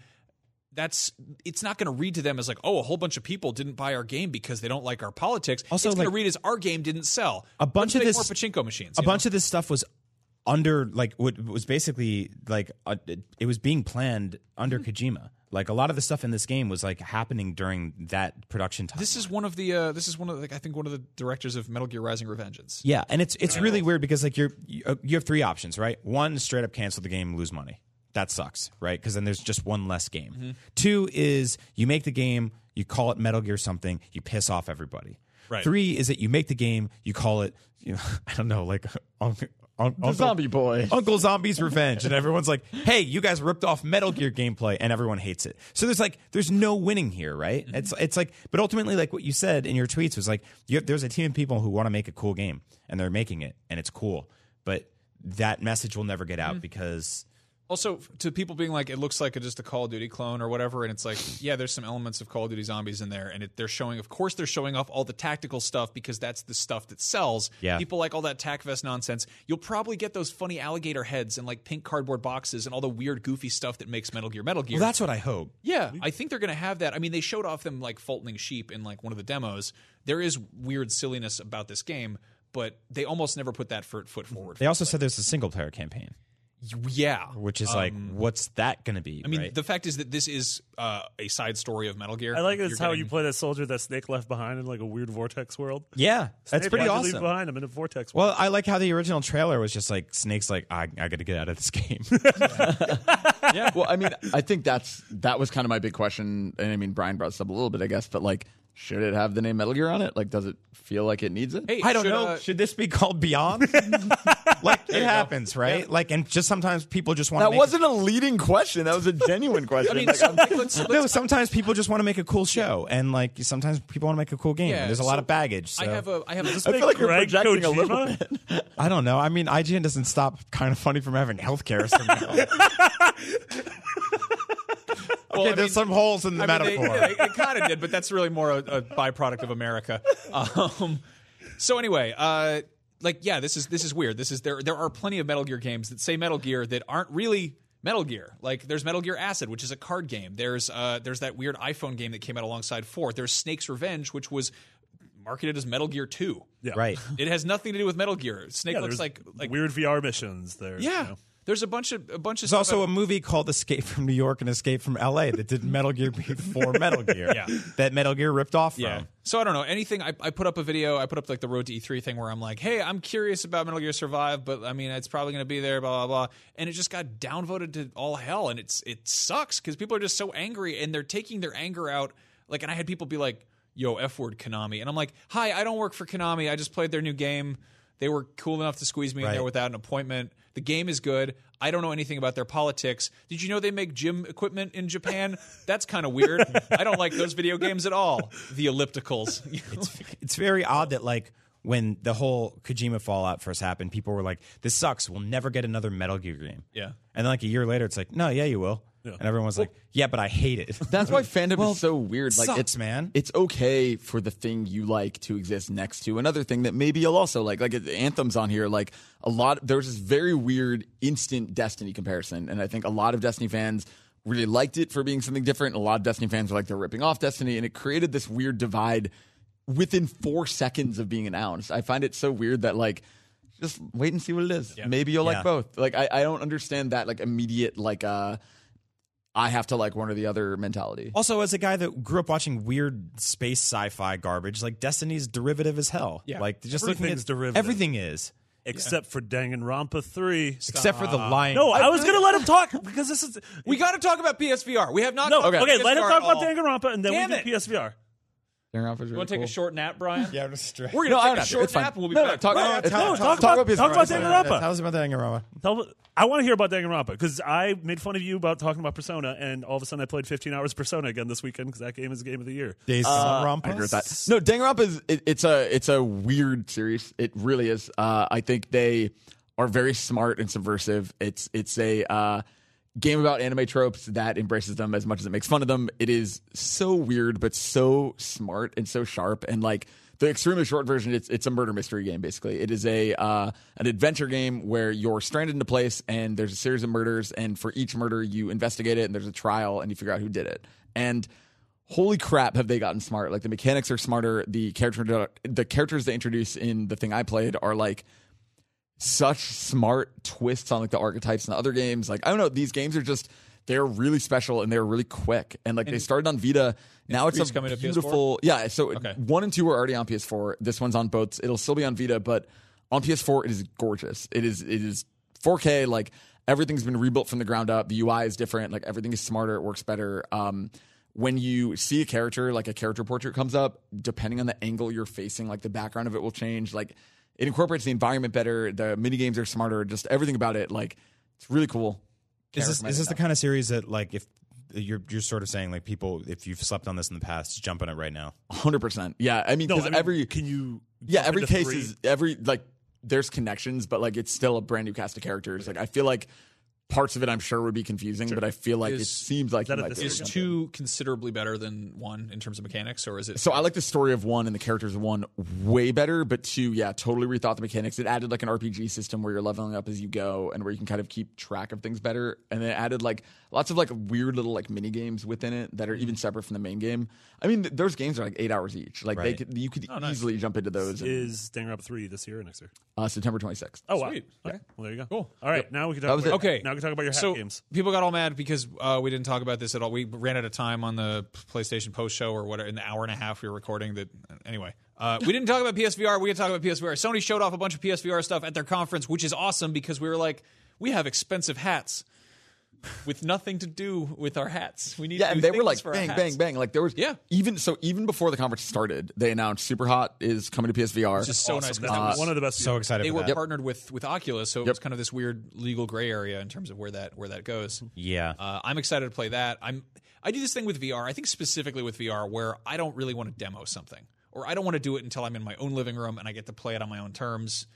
that's it's not going to read to them as like, oh, a whole bunch of people didn't buy our game because they don't like our politics. Also, it's going to read as our game didn't sell. a bunch of this- more pachinko machines. a bunch of this stuff was under like what was basically like uh, it, it was being planned under Mm-hmm. Kojima. Like a lot of the stuff in this game was like happening during that production time. This is one of the. Uh, this is one of the, like I think one of the directors of Metal Gear Rising: Revengeance. Yeah, and it's it's really weird because like you're you, uh, you have three options, right? One, straight up cancel the game, lose money. That sucks, right? Because then there's just one less game. Mm-hmm. Two is you make the game, you call it Metal Gear something, you piss off everybody. Right. Three is that you make the game, you call it, you know, (laughs) I don't know, like (laughs) Uncle, Uncle, Zombie Boy. Uncle Zombie's Revenge, and everyone's like, "Hey, you guys ripped off Metal Gear gameplay," and everyone hates it. So there's like, there's no winning here, right? Mm-hmm. It's it's like, but ultimately, like what you said in your tweets was like, you have, there's a team of people who want to make a cool game, and they're making it, and it's cool, but that message will never get out Mm-hmm. because Also, to people being like, it looks like a, just a Call of Duty clone or whatever, and it's like, (laughs) yeah, there's some elements of Call of Duty Zombies in there, and it, they're showing, of course, they're showing off all the tactical stuff because that's the stuff that sells. Yeah. People like all that tac vest nonsense. You'll probably get those funny alligator heads and like pink cardboard boxes and all the weird, goofy stuff that makes Metal Gear Metal Gear. well, that's what I hope. Yeah, I think they're going to have that. I mean, they showed off them like Fultoning sheep in like one of the demos. There is weird silliness about this game, but they almost never put that foot forward. They also said there's a single player campaign, yeah, which is like, what's that going to be? Um, I mean, right? the fact is that this is uh, a side story of Metal Gear. I like You're this how you play that soldier that Snake left behind in like a weird vortex world. yeah, that's pretty why'd Leave awesome. behind. I'm in a vortex. world. Well, I like how the original trailer was just like Snake's like I, I got to get out of this game. (laughs) yeah. Well, I mean, I think that's that was kind of my big question, and I mean, Brian brought this up a little bit, I guess, but like, should it have the name Metal Gear on it? Like, does it feel like it needs it? Hey, I don't should, know. uh, Should this be called Beyond? (laughs) like it happens, right? Like, and just sometimes people just want to. that make wasn't a leading question. That was a genuine (laughs) question. I mean, Like, so, I'm- let's, let's, no, sometimes people just want to make a cool show, and like sometimes people want to make a cool game. Yeah, and there's a so lot of baggage. So. I have a I have a I feel like you're Greg projecting a little Kojima? bit. (laughs) I don't know. I mean, IGN doesn't stop kind of funny from having healthcare. somehow. (laughs) well, okay, I there's mean- some holes in the I mean, they- metaphor. it kind of did, but that's really more a, a byproduct of America. Um, so anyway, uh, like yeah, this is this is weird. This is there. There are plenty of Metal Gear games that say Metal Gear that aren't really Metal Gear. Like there's Metal Gear Acid, which is a card game. There's uh, there's that weird iPhone game that came out alongside Four. There's Snake's Revenge, which was marketed as Metal Gear Two. Yeah. right. It has nothing to do with Metal Gear. Snake Yeah, looks like like weird VR missions. There. yeah. You know. There's a bunch of a bunch of There's also a movie called Escape from New York and Escape from L.A. that did Metal Gear before Metal Gear. (laughs) Yeah. that Metal Gear ripped off from. Yeah. So I don't know anything. I, I put up a video. I put up like the Road to E3 thing where I'm like, hey, I'm curious about Metal Gear Survive, but I mean, it's probably going to be there, blah blah blah. And it just got downvoted to all hell, and it's it sucks because people are just so angry and they're taking their anger out. Like, and I had people be like, yo, f word Konami, and I'm like, hi, I don't work for Konami. I just played their new game. They were cool enough to squeeze me in there without an appointment. The game is good. I don't know anything about their politics. Did you know they make gym equipment in Japan? (laughs) That's kind of weird. I don't like those video games at all. The ellipticals. It's very odd that like when the whole Kojima fallout first happened, people were like, "This sucks. We'll never get another Metal Gear game." Yeah. And then like a year later, it's like, "No, yeah, you will." And everyone was like, "Yeah, but I hate it." That's why fandom Well, is so weird. Like sucks, it's man. It's okay for the thing you like to exist next to another thing that maybe you'll also like. Like it- Anthem's on here. Like a lot. There's this very weird instant Destiny comparison, and I think a lot of Destiny fans really liked it for being something different. A lot of Destiny fans are like they're ripping off Destiny, and it created this weird divide within four seconds of being announced. I find it so weird that like. Just wait and see what it is. Maybe you'll Yeah. like both. Like I, I don't understand that like immediate like uh I have to like one or the other mentality. Also, as a guy that grew up watching weird space sci-fi garbage, like Destiny's derivative as hell. Yeah. Like just looking Everything's at derivative. everything is, except for Danganronpa 3. except for the lion. No, I, was going to let him talk (laughs) because this is. We got to talk about PSVR. We have not. No, talked okay, let him talk at about all. Danganronpa and then Damn we do it. Do PSVR. You You want to take a short nap, Brian? yeah, I'm just straight. We're No, gonna I take don't a short It's fine. nap and we'll be No, no, back. talk- Brian, it's No, fine. talk, talk about, about talk about PSVR. Danganronpa. Tell us about Danganronpa. Tell, I want to hear about Danganronpa because I made fun of you about talking about Persona, and all of a sudden I played 15 hours of Persona again this weekend because that game is the game of the year. Days Uh, I agree with that. No, Danganronpa is it, it's a it's a weird series. It really is. Uh, I think they are very smart and subversive. It's it's a uh, game about anime tropes that embraces them as much as it makes fun of them. It is so weird, but so smart and so sharp. And like the extremely short version, it's it's a murder mystery game. Basically, it is a uh, an adventure game where you're stranded in a place and there's a series of murders, and for each murder you investigate it, and there's a trial, and you figure out who did it. And holy crap have they gotten smart like the mechanics are smarter the character the characters they introduce in the thing i played are like such smart twists on like the archetypes and the other games. Like i don't know these games are just they're really special and they're really quick. And like they started on vita. Now it's a coming to PS4? yeah so Okay. one and two are already on ps4 this one's on both. It'll still be on vita but on ps4 it is gorgeous. It is it is 4k like everything's been rebuilt from the ground up. The ui is different. Like everything is smarter. It works better. Um when you see a character like a character portrait comes up depending on the angle you're facing like the background of it will change. Like it incorporates the environment better the mini games are smarter just everything about it like it's really cool Is this, Can't is this the kind of series that like if you're you're sort of saying like people if you've slept on this in the past, jump on it right now. 100% yeah i mean No, because I mean, every can you? yeah every case three? is every like there's connections but like it's still a brand new cast of characters like i feel like parts of it i'm sure would be confusing but i feel like it seems like that you a might be dis- able Is to jump in. two considerably better than one in terms of mechanics, or is it? So I like the story of one and the characters of one way better, but two, yeah, totally rethought the mechanics. It added like an RPG system where you're leveling up as you go and where you can kind of keep track of things better. And then it added like lots of like weird little like mini games within it that are even separate from the main game. I mean, th- those games are like eight hours each. Like they could, you could nice. easily jump into those. and- Is Danganronpa 3 this year or next year? uh, September 26th. Oh, wow. Sweet. Okay. Well, there you go. Cool. All right. Now we can talk That was about, it. Okay. Now we talk about your hat so games. people got all mad because uh, we didn't talk about this at all. We ran out of time on the PlayStation post show or whatever in the hour and a half we were recording. That anyway, uh, we didn't talk about PSVR. We didn't talk about PSVR. Sony showed off a bunch of PSVR stuff at their conference, which is awesome because we were like, we have expensive hats with nothing to do with our hats. We need Yeah, to and they were like bang, bang, bang. Like there was Yeah. even so even before the conference started, they announced Super Hot is coming to PSVR. Which is so nice Awesome. because That that was was one of the best. So excited they were that. partnered with with Oculus, so it Yep. was kind of this weird legal gray area in terms of where that where that goes. Yeah. Uh, I'm excited to play that. I'm I do this thing with VR. I think specifically with VR where I don't really want to demo something, or I don't want to do it until I'm in my own living room and I get to play it on my own terms.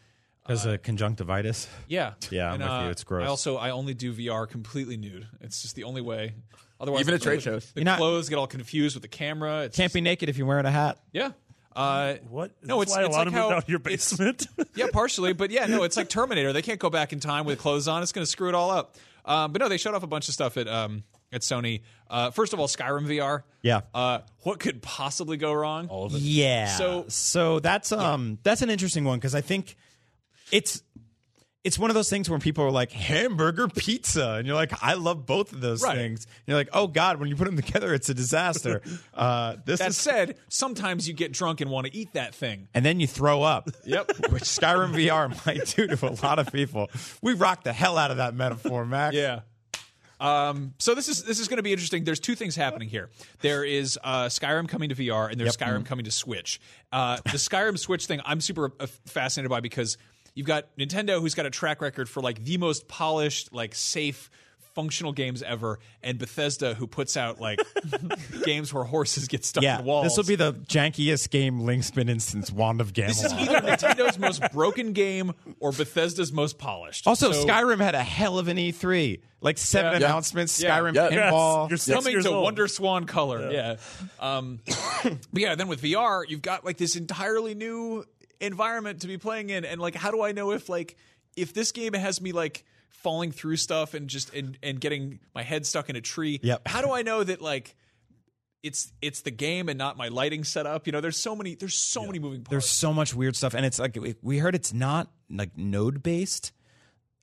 Because of conjunctivitis. Yeah, Yeah, I'm And, with uh, you. It's gross. I also I only do VR completely nude. It's just the only way. Otherwise, Even at the- trade shows. the You're not- clothes get all confused with the camera. It's Can't just- be naked if you're wearing a hat. Yeah. Uh, What? No, That's it's- why it's a lot like of how moved out of your it's- basement. (laughs) yeah, partially, but yeah, no, it's like Terminator. They can't go back in time with clothes on. It's going to screw it all up. Um, but no, they showed off a bunch of stuff at um, at Sony. Uh, first of all, Skyrim VR. Yeah. Uh, what could possibly go wrong? All of it. Yeah. So- so that's um that's an interesting one because I think it's it's one of those things where people are like hamburger pizza, and you're like, I love both of those Right. things. And you're like, oh god, when you put them together, it's a disaster. (laughs) uh, this That is, said, sometimes you get drunk and want to eat that thing. and then you throw up. Yep. (laughs) which Skyrim VR might do to a lot of people. We rocked the hell out of that metaphor, Max. Yeah. Um, so this is this is going to be interesting. There's two things happening here. There is uh, Skyrim coming to VR, and there's Skyrim coming to Switch. Uh, the Skyrim Switch thing, I'm super uh, fascinated by because you've got Nintendo, who's got a track record for like the most polished, like safe, functional games ever, and Bethesda, who puts out like (laughs) games where horses get stuck Yeah, in walls. this will be the jankiest game Link's been in since Wand of Gamelon. This is either Nintendo's most broken game or Bethesda's most polished. Also, So- Skyrim had a hell of an E3. Like seven Yeah. announcements, Yeah. Skyrim Yeah. pinball. You're coming to old. Wonder Swan color. Yeah. Um, (coughs) but yeah, then with VR, you've got like this entirely new environment to be playing in, and like, how do I know if like if this game has me like falling through stuff and just and and getting my head stuck in a tree? Yep. How do I know that like? It's it's the game and not my lighting setup. You know, there's so many there's so many moving parts. There's so much weird stuff, and it's like we- we heard it's not like node based.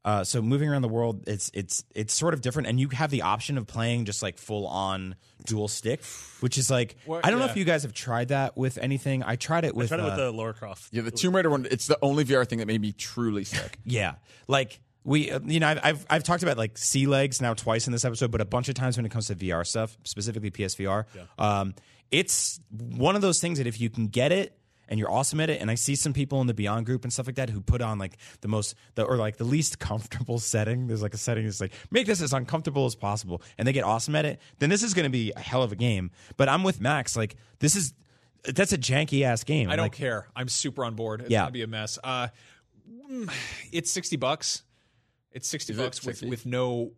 Uh, so moving around the world, it's it's it's sort of different, and you have the option of playing just like full on dual stick, which is like What- I don't know yeah. if you guys have tried that with anything. I tried it with Tried it with uh, the Lara Croft. Yeah, the Tomb Raider one. It's the only VR thing that made me truly sick. (laughs) Yeah, like we, uh, you know, I've, I've I've talked about like sea legs now twice in this episode, but a bunch of times when it comes to VR stuff, specifically PSVR, um, it's one of those things that if you can get it and you're awesome at it, and I see some people in the Beyond group and stuff like that who put on like the most, the, or like the least comfortable (laughs) setting. There's like a setting that's like make this as uncomfortable as possible, and they get awesome at it. Then this is going to be a hell of a game. But I'm with Max. Like this is. That's a janky ass game. I don't Like, care. I'm super on board. It's Yeah. gonna be a mess. Uh, mm, it's sixty bucks. It's sixty Is it bucks with with no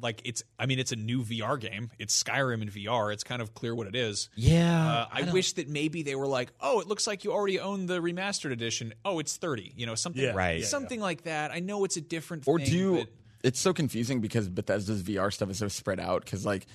like it's. I mean, it's a new VR game. It's Skyrim in VR. It's kind of clear what it is. Yeah, Uh, I, wish that maybe they were like, oh, it looks like you already own the remastered edition. Oh, it's thirty. You know, something Yeah. Right. something like that. I know it's a different. Or thing, do you? but- It's so confusing because Bethesda's VR stuff is so spread out. Because like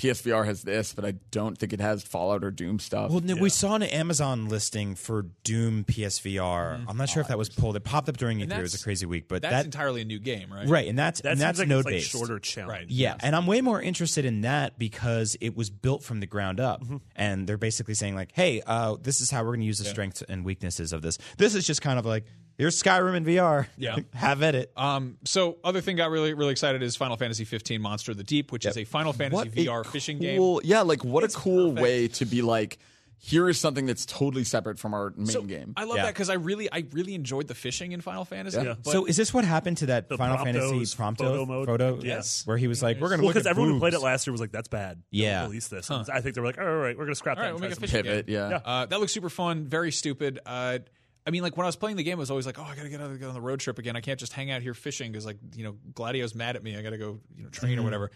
PSVR has this, but I don't think it has Fallout or Doom stuff. Well, no, we saw an Amazon listing for Doom PSVR. I'm not sure if that was pulled. It popped up during E3. It was a crazy week, but that's that entirely a new game, right? right, and that's That and that's like node it's like based. shorter challenge. Right. Yeah, and I'm way more interested in that because it was built from the ground up, Mm-hmm. and they're basically saying like, "Hey, uh, this is how we're going to use the strengths and weaknesses of this." This is just kind of like here's Skyrim in VR. Yeah. (laughs) have at it. Um, so other thing got really really excited is Final Fantasy 15 Monster of the Deep, which is a Final Fantasy what a VR fishing game. cool, Yeah, like what It's a cool perfect. way to be like, here is something that's totally separate from our main So, game. I love Yeah. that because I really, I really enjoyed the fishing in Final Fantasy. Yeah. So is this what happened to that The Final Promptos Fantasy photo Prompto mode? Yes. where he was like, "We're going to Well, because everyone who played it last year was like, "That's bad." Don't Yeah. release this. And I think they were like, "All right, we're going to scrap All that." right, and we'll make a something." fishing Pivot, game. yeah. Uh, that looks super fun, very stupid. Uh, I mean, like when I was playing the game, I was always like, "Oh, I gotta get, out, get on the road trip again. I can't just hang out here fishing because, like, you know, Gladio's mad at me. I gotta go, you know, train Mm-hmm. or whatever."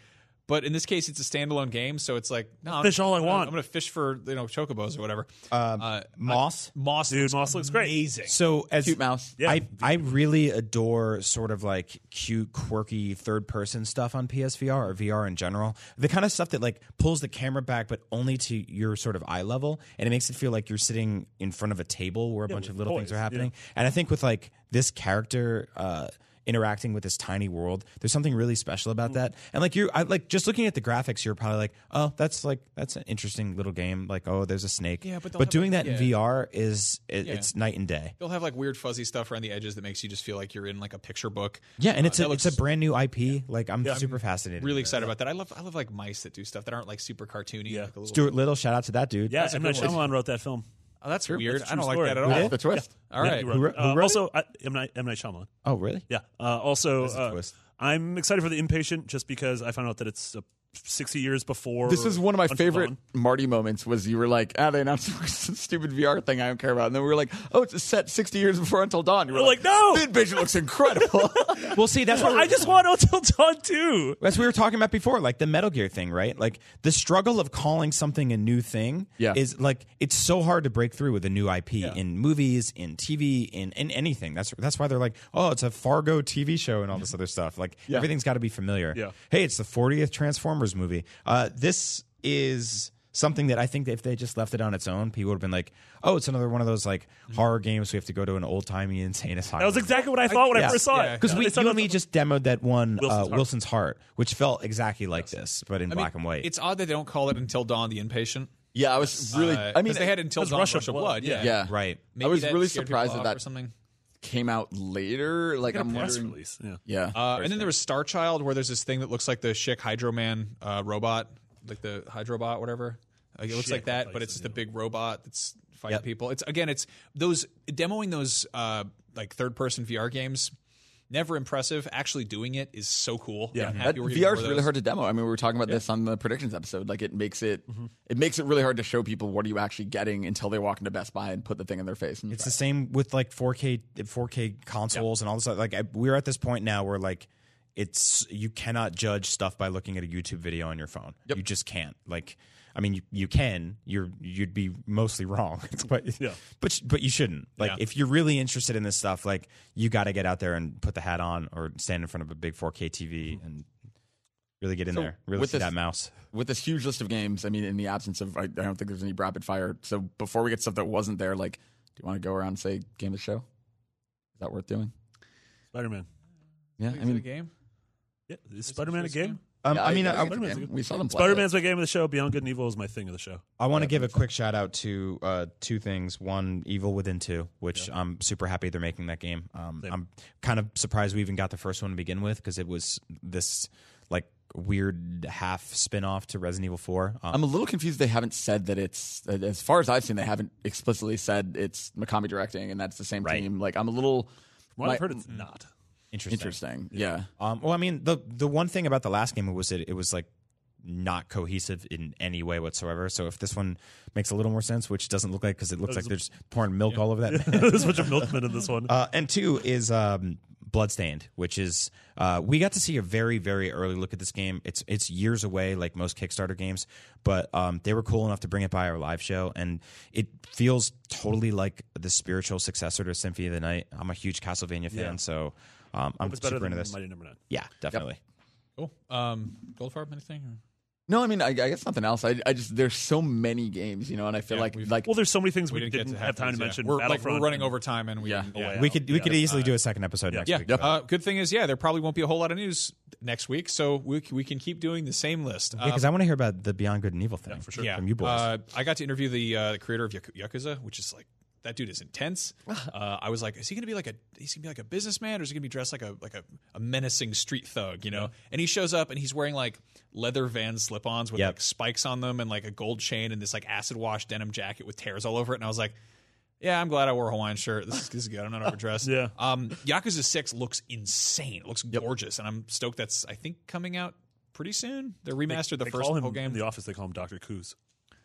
But in this case, it's a standalone game, so it's like, no, I'm- Fish all I I'm gonna- want. I'm gonna fish for you know chocobos or whatever. uh, Moss. Moss, Dude, Moss looks great. amazing. So as Cute mouse. Yeah. I I really adore sort of like cute, quirky third person stuff on PSVR or VR in general. The kind of stuff that like pulls the camera back, but only to your sort of eye level, and it makes it feel like you're sitting in front of a table where a bunch of little things are happening. And I think with like this character. uh interacting with this tiny world there's something really special about Mm. that and like you're I, like just looking at the graphics you're probably like oh that's like that's an interesting little game like oh there's a snake Yeah, but but doing like- that in vr is it, Yeah. it's night and day They'll have like weird fuzzy stuff around the edges that makes you just feel like you're in like a picture book. Yeah, and Uh, it's a that it's a brand new IP. Like I'm super fascinated. really with it. excited about that. I love I love like mice that do stuff that aren't like super cartoony. Yeah. like a little, Stuart Little, shout out to that dude. Yeah, That's a M Night good one. Shyamalan wrote that film. Oh, that's weird. That's a I don't true like story. that at all. That's the twist. All Yeah, right. he wrote Who it. wrote- who Uh, wrote also, I, M Night M Night Shyamalan. Oh, really? Yeah. Uh, also, a uh, twist. I'm excited for the Inpatient just because I found out that it's uh, 60 years before. This is one of my Until favorite Dawn. Marty moments. Was you were like, ah, they announced (laughs) some stupid VR thing I don't care about, and then we were like, oh, it's set 60 years before Until Dawn. You were We're like, no! the Invasion looks incredible. (laughs) Well, see, that's what I just want Until Dawn too. as we were talking about before, like the Metal Gear thing, right? Like the struggle of calling something a new thing Yeah. is like it's so hard to break through with a new IP in movies, in TV, in, in anything. That's that's why they're like, oh, it's a Fargo TV show and all this other stuff. Like everything's got to be familiar. Yeah. Hey, it's the 40th Transformers movie. Uh, this is something that I think that if they just left it on its own, people would have been like, "Oh, it's another one of those like horror games. We have to go to an old timey insane asylum." That was exactly what I thought when I first saw Yeah. it. because we you and me just demoed that one Wilson's uh, Heart. Wilson's Heart, which felt exactly like this, but in I mean, black and white. It's odd that they don't call it Until Dawn the Inpatient. Yeah, I was really. Uh, I mean, they had Until Dawn Rush Rush, of of Blood, Blood. Yeah, yeah, right. Maybe I was really surprised at that that or something. Came out later. Like Like a I'm press wondering. release. Yeah. Yeah, Uh, and then there was Star Child, where there's this thing that looks like the Schick Hydro Man uh, robot, like the Hydrobot, whatever. Like, it looks Schick, like that, but it's you just a big robot that's fighting Yep. people. It's again, it's those demoing those uh, like third person VR games. Never impressive. Actually doing it is so cool. Yeah. I'm That we're VR is really those. hard to demo. I mean, we were talking about this on the predictions episode. Like, it makes it mm-hmm. it makes it really hard to show people what are you actually getting until they walk into Best Buy and put the thing in their face. And It's the same with like 4K 4K consoles and all this. Like I, we're at this point now where like it's you cannot judge stuff by looking at a YouTube video on your phone. You just can't. Like I mean, you, you can. You're you'd be mostly wrong, (laughs) but Yeah. but but you shouldn't. Like Yeah. if you're really interested in this stuff, like you got to get out there and put the hat on or stand in front of a big 4K TV mm-hmm. and really get in So there. Really with see this- that mouse. with this huge list of games, I mean, in the absence of, I, I don't think there's any rapid fire. So before we get stuff that wasn't there, like, do you want to go around and say game of the show? Is that worth doing? Spider Man. Yeah, I it a mean, game. Yeah, is Spider Man a game? Um, yeah, I mean, I, I, think it's we saw them. Spider Man's my game of the show. Beyond Good and Evil is my thing of the show. I want to give a quick shout out to uh, two things. One, Evil Within Two, which I'm super happy they're making that game. Um, I'm kind of surprised we even got the first one to begin with because it was this like weird half spin off to Resident Evil Four. Um, I'm a little confused. They haven't said that it's, as far as I've seen, they haven't explicitly said it's Mikami directing and that's the same Right. team. Like, I'm a little From what I've heard, it's not. Interesting. interesting. Yeah. Um, well, I mean, the the one thing about the last game was that it was like not cohesive in any way whatsoever. So if this one makes a little more sense, which doesn't look like because it looks like there's pouring milk all over that. (laughs) There's a bunch of milkmen in this one. Uh, and two is um, Bloodstained, which is uh, we got to see a very very early look at this game. It's it's years away, like most Kickstarter games, but um, they were cool enough to bring it by our live show, and it feels totally like the spiritual successor to Symphony of the Night. I'm a huge Castlevania fan, Yeah. so um, I'm it's better super than into this. Mighty Number Nine. Yeah, definitely. Cool. Um, Goldfarb, anything? or- No, I mean, I, I guess nothing else. I, I just, there's so many games, you know, and I feel Yeah, like, we've- like, Well, there's so many things we, We didn't, didn't, get to have time to these, yeah. mention. We're, like, we're Battlefront running and- over time, and we Yeah. can- Yeah. We could we could easily do a second episode next Yeah. week. Uh, good thing is, yeah, there probably won't be a whole lot of news next week, so we, c- we can keep doing the same list. Yeah, because I want to hear about the Beyond Good and Evil thing for sure. yeah, from you boys. Uh, I got to interview the uh, the creator of Yaku- Yakuza, which is like that dude is intense. (laughs) uh, I was like, is he gonna be like a he's gonna be like a businessman, or is he gonna be dressed like a like a, a menacing street thug? You know? And he shows up and he's wearing like leather Van slip-ons with Yep. like spikes on them and like a gold chain and this like acid wash denim jacket with tears all over it. And I was like. Yeah, I'm glad I wore a Hawaiian shirt. This is, this is good. I'm not (laughs) overdressed. Yeah. Um, Yakuza Six looks insane. It looks gorgeous, and I'm stoked. That's I think coming out pretty soon. They remastered the They first whole game. in the office. They call him Doctor Coos.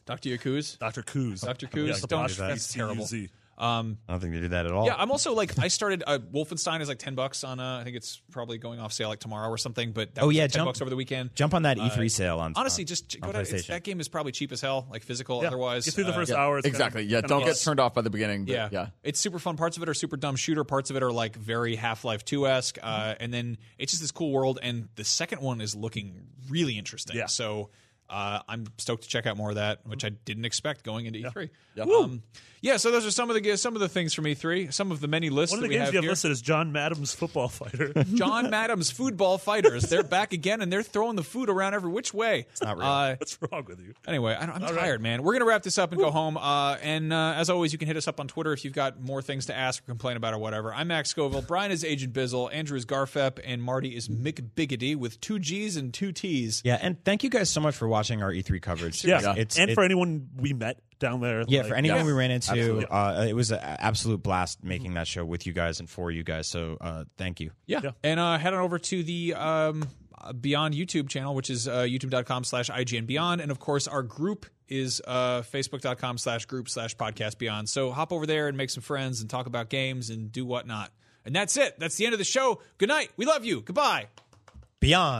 Doctor Yakuz. Doctor Coos. Dr. Coos. Yeah, Don't- the that's terrible. C-U-Z. Um, I don't think they did that at all. yeah, I'm also like I started. Uh, Wolfenstein is like ten bucks on. Uh, I think it's probably going off sale like tomorrow or something. But that Oh, was, yeah, like, ten jump- bucks over the weekend. Jump on that E3 sale on Honestly, just on go to it's, that game is probably cheap as hell, like physical. Yeah. Otherwise, Get through the uh, first yeah, hour. it's kinda- exactly. Yeah, kinda don't get turned off by the beginning. But Yeah. yeah. It's super fun. Parts of it are super dumb shooter. Parts of it are like very Half Life 2 esque. Uh, and then it's just this cool world. And the second one is looking really interesting. Yeah. So uh, I'm stoked to check out more of that, which I didn't expect going into E3. Yeah. Um, yeah. So those are some of the some of the things from E3. Some of the many lists One of that the we games have you have here. listed is John Madam's football fighter. (laughs) John Madam's Foodball Fighters. They're back again, and they're throwing the food around every which way. It's not real. Uh, What's wrong with you? Anyway, I don't, I'm All right. tired, man. We're gonna wrap this up and go home. Uh, and uh, as always, you can hit us up on Twitter if you've got more things to ask or complain about or whatever. I'm Max Scoville. Brian is Agent Bizzle. Andrew is Garfep, and Marty is Mick Biggity with two G's and two T's. Yeah, and thank you guys so much for watching our E3 coverage. Yeah, it's and it- for anyone we met down there. yeah, like- for anyone Yeah. we ran into, uh, it was an absolute blast making that show with you guys and for you guys. So uh, thank you. Yeah. Yeah. And uh, head on over to the um, Beyond YouTube channel, which is uh, youtube.com slash IGN Beyond. And of course, our group is uh, facebook.com slash group slash podcast beyond. So hop over there and make some friends and talk about games and do whatnot. And that's it. That's the end of the show. Good night. We love you. Goodbye. Beyond.